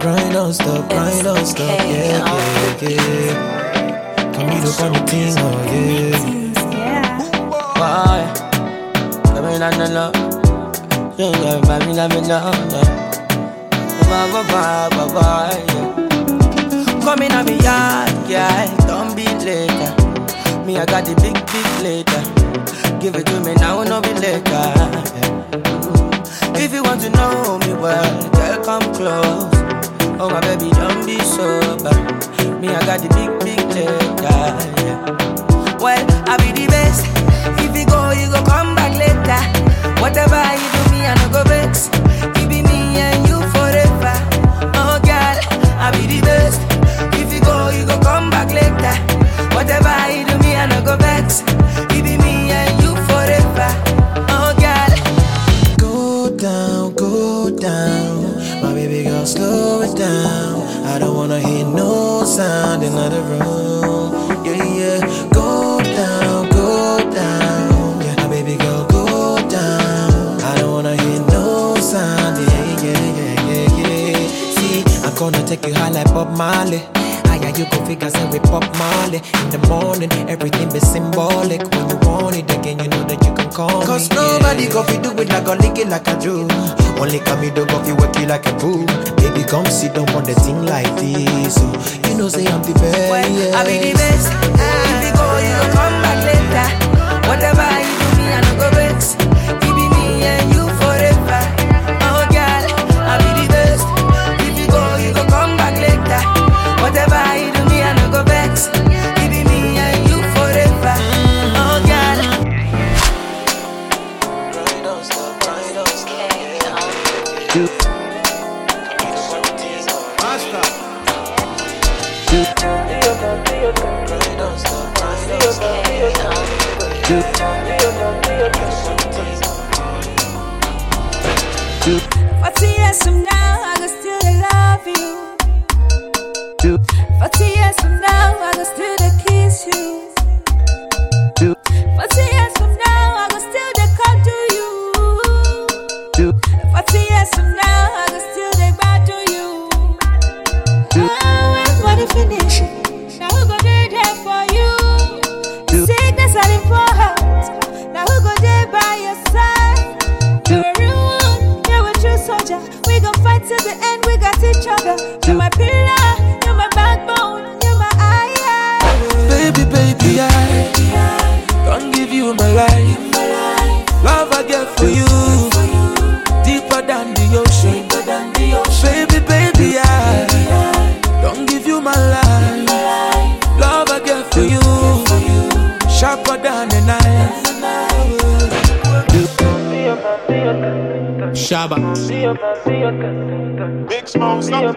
Grind don't stop, grind don't stop, yeah, yeah, yeah. Come meet up on the thing, oh yeah. Why? Coming on the love. Yeah, yeah, baby, let me know. Yeah. Bye, bye, bye, yeah. Come in on me yard, yeah. Don't be later. Me, I got the big, big later. Give it to me now, no be later. Yeah. If you want to know me well, girl, come close. Oh my baby, don't be sober. Me, I got the big, big later. Yeah. Well, I be the best. If you go, you go come back later. Whatever you do, me I no go vex. Be me and you forever. Oh girl, I be the best. If you go, you go come back later. Whatever you do, me I no go vex. Be me and you forever. Oh girl, Go down, go down. My baby girl, slow it down. I don't wanna hear no sound in the room. Gonna take you high like Bob Marley. Higher you go figure say we Pop Marley In the morning, everything be symbolic When you want it again, you know that you can call Cause me nobody yeah. go fi do it like a lick it like a do. Only come me do go fi work you like a boo Baby come sit down on the thing like this So you know say I'm the best well, I be the best. If you go, you go come back later. Whatever Big smoke,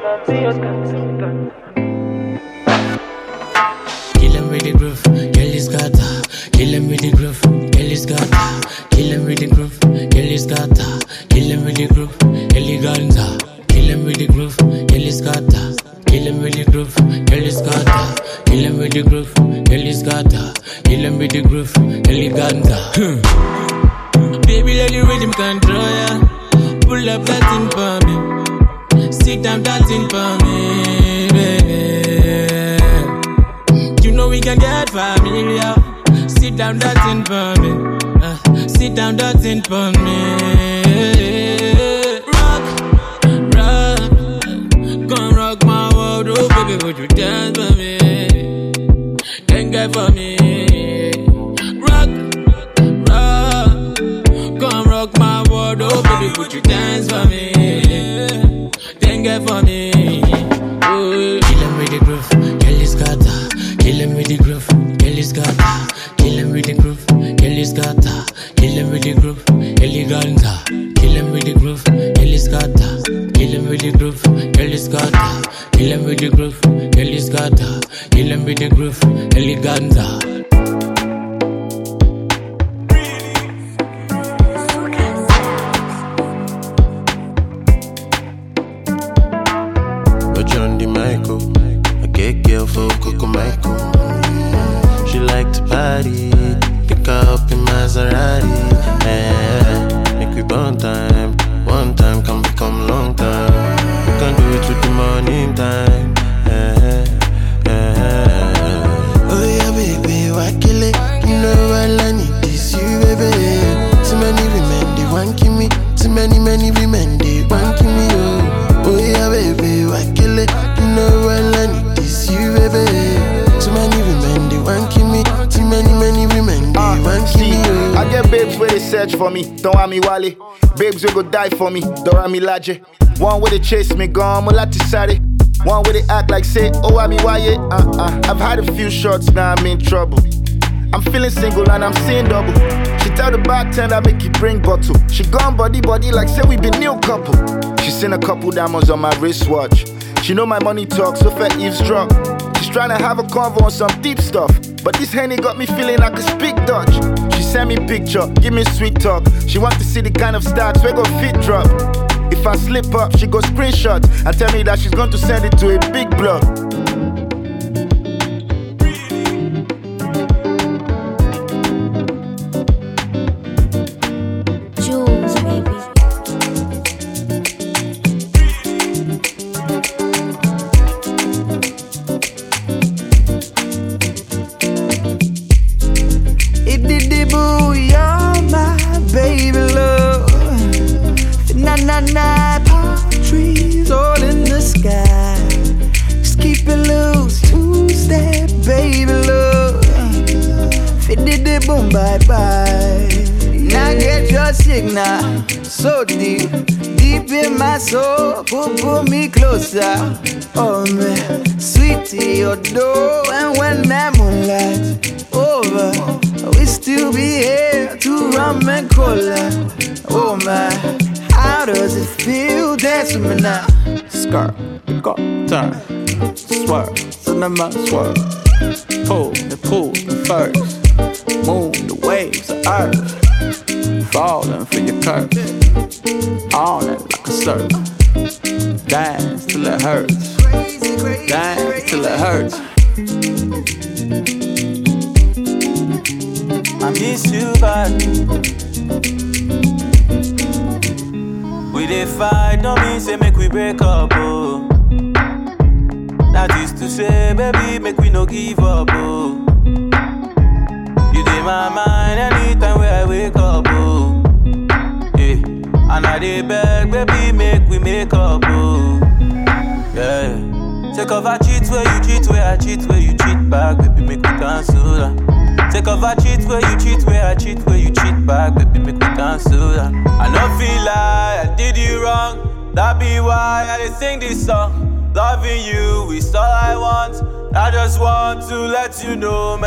it for me, Dora Milaje. One way to chase me, gone mulati sari. One way to act like say, oh I be wired. Uh uh. I've had a few shots, now I'm in trouble. I'm feeling single and I'm seeing double. She tell the bartender make you bring bottle. She gone body body like say we be new couple. She seen a couple diamonds on my wristwatch. She know my money talk, so fair eavesdrop. She's trying to have a convo on some deep stuff, but this henny got me feeling like a speak Dutch. She send me picture, give me sweet talk. She want to see the kind of stocks where go feet drop. If I slip up, she go screenshot and tell me that she's going to send it to a big blog. swag.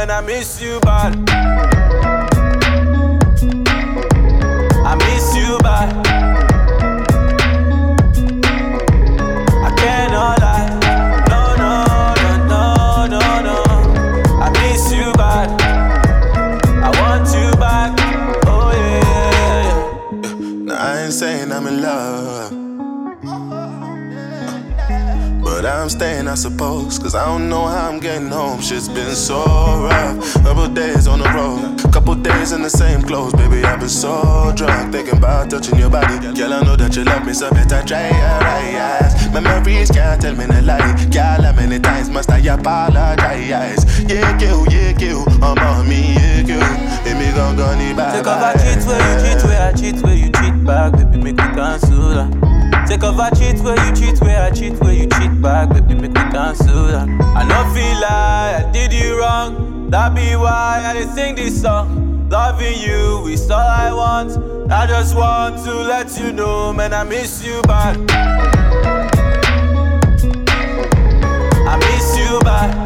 and I miss you, but. But I'm staying, I suppose, cause I don't know how I'm getting home. Shit's been so rough. Couple days on the road, couple days in the same clothes, baby. I've been so drunk, thinking about touching your body. Girl, I know that you love me, so better try your eyes. Memories can't tell me no lie. Girl, how many times must I apologize? Yeah, kill, yeah, kill, I'm on me, yeah, kill. Hey, me gon' go, need back. Take off, I cheat where you cheat, where I cheat, where you cheat back, baby, make me cancel. that. Take off a cheat where you cheat, where I cheat, where you cheat back, baby, make me cancel that. I no feel like I did you wrong. That be why I did sing this song. Loving you is all I want. I just want to let you know, man, I miss you bad. I miss you bad.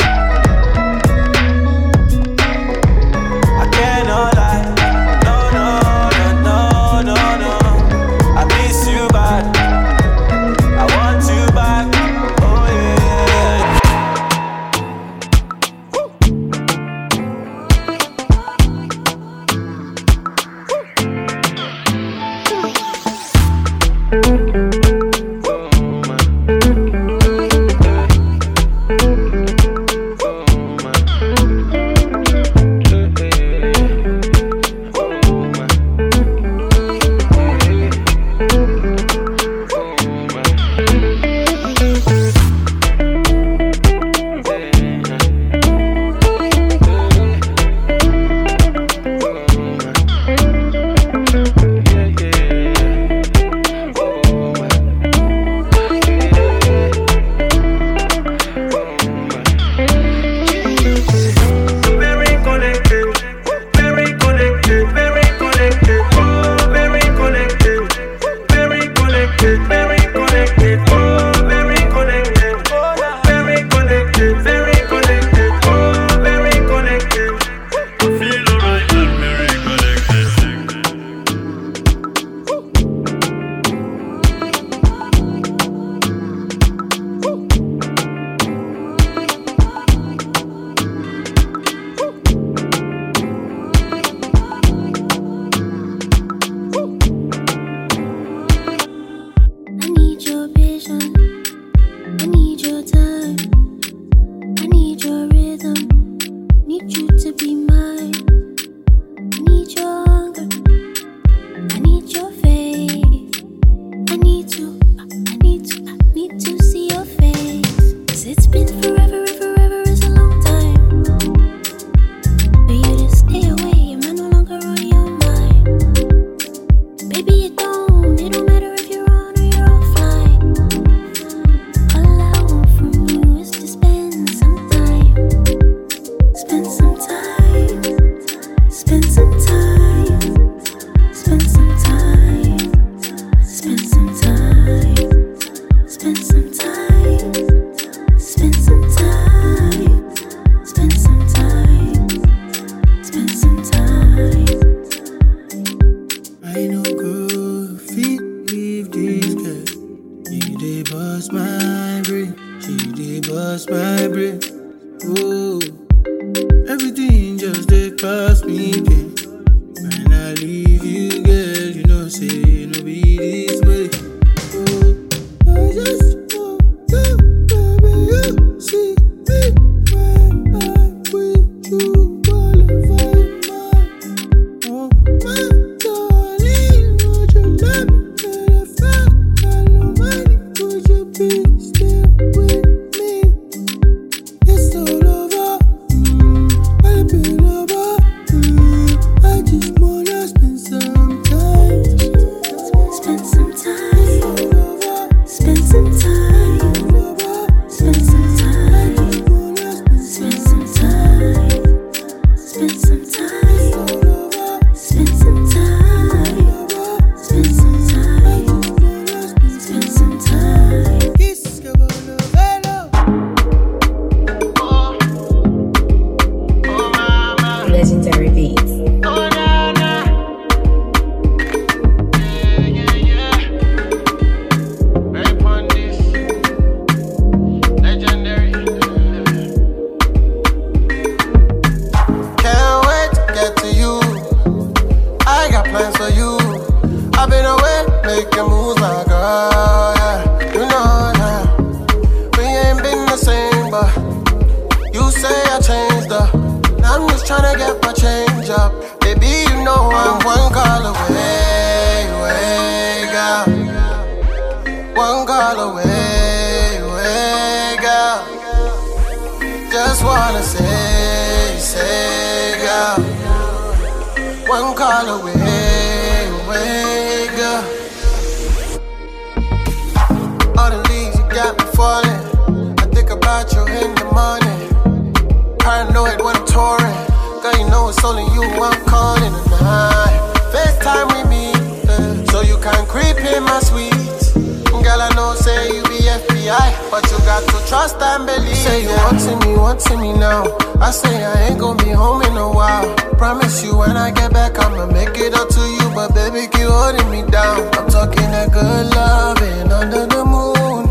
Holding me down. I'm talking that good loving under the moon.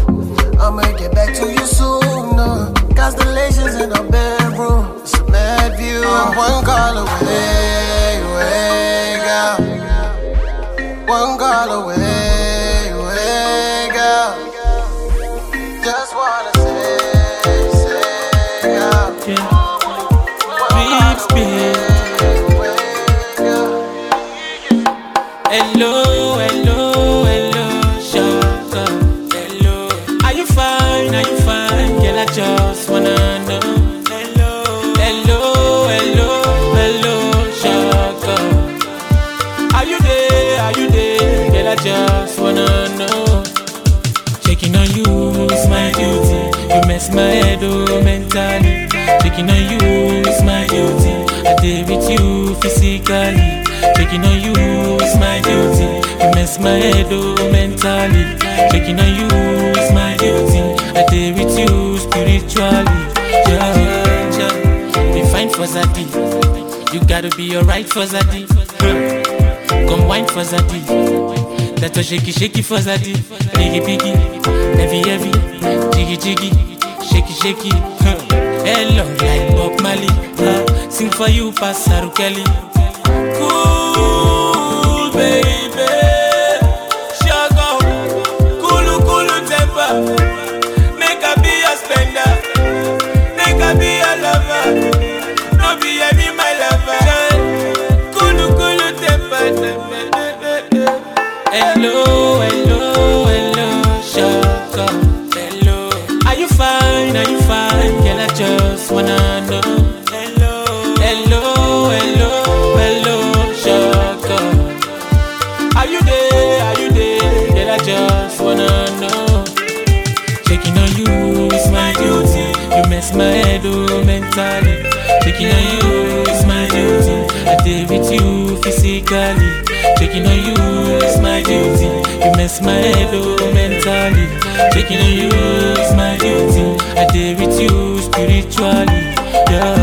I'ma get back to you soon. No. Constellations in our bedroom, it's a mad view. I'm one call away, physically. Checking on you is my duty. You mess my head oh mentally. Checking on you is my duty. I did with you spiritually. Yeah, yeah. Be fine for Zadi. You gotta be alright for Zadi. Come wine for Zadi. That's a shaky shaky for Zadi. Biggie biggie, heavy heavy, jiggy jiggy, shaky shaky. Hello like Bob Marley. Sing for you, Pastor Kelly. Cool baby, oh mentally. Checking on you is my duty. I did with you physically. Checking on you is my duty. You mess my head oh mentally. Checking on you is my duty. I did with you spiritually. Yeah.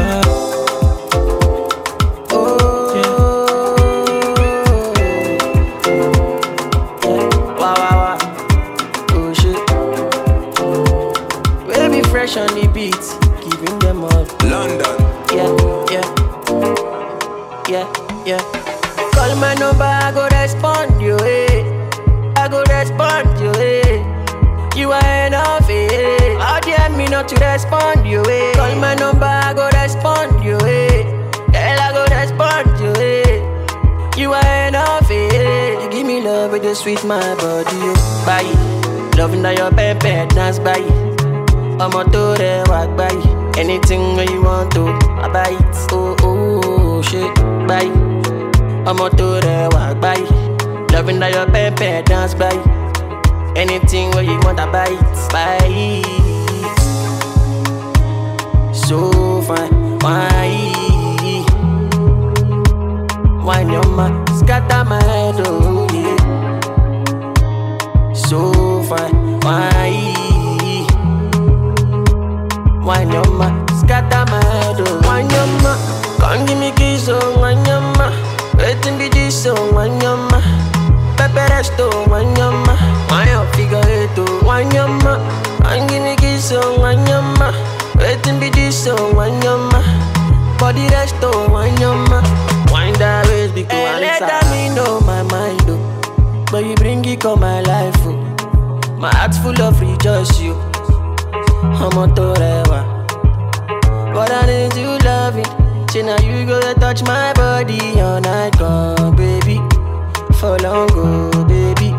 You are enough, eh. You give me love with the sweet my body, oh. Bye. Loving that your pepe dance, bye. ọmọ tó rẹwà gbáyì anything wey you want to I buy it oh oh ṣe gbáyì ọmọ tó rẹwà gbáyì loving that your pepper dance gbáyì anything wey you want I buy it buy so fine wine wine your ma scatter my head oh yeah. So fine wine. Wine your ma, scatter my head, oh. Wine your ma, come give me kiss, oh Wine your ma, waiting be this, oh Wine your ma. Pepe resto, oh, wine your ma. Wine your figure oh Wine your ma, come give me kiss, oh Wine your ma. Waiting be this, oh Wine your ma. Body resto, oh, wine your ma Wine that waist, because hey, let me know my mind, oh But you bring it come my life, oh My heart's full of rejoice, you tó rẹwà. But I need you loving, Say now you go to touch my body all night long, baby. For long, go, baby.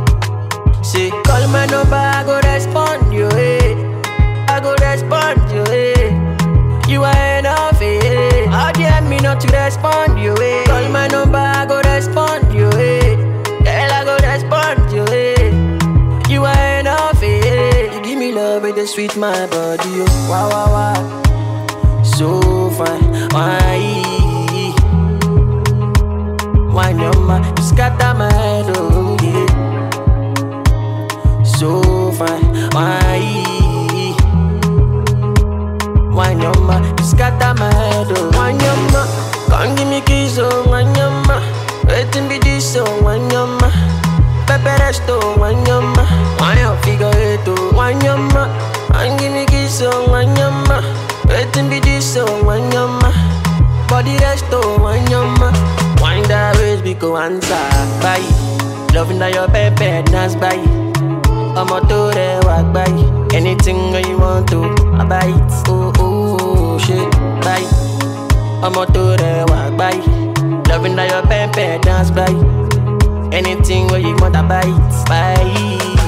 Say call my number, I go respond you, eh. I go respond you, eh. You are enough, eh. How dare me not to respond you, eh. Love with sweet my body, oh. Wow, wow, wow. So fine, why? Why no? You scatter my head, oh yeah. So fine, why? Why no? You scatter my head, oh Why no ma? Come give me kiss, oh Why no ma? Waiting be this, oh Why no ma? Pepe resto, oh. why no ma? Why your figure eight, oh Why no ma? Come give me kiss, oh Why no ma? Waiting be this, oh Why no? Body resto, why no ma? Wind that waist, we go answer, bye Loving that your pepe, dance bye ọmọ tó rẹwà gbáyì anything wey you want to I buy it oh oh ṣe báyì ọmọ tó rẹwà gbáyì loving na your pẹ́pẹ́ dance báyì anything wey you want I buy it báyì.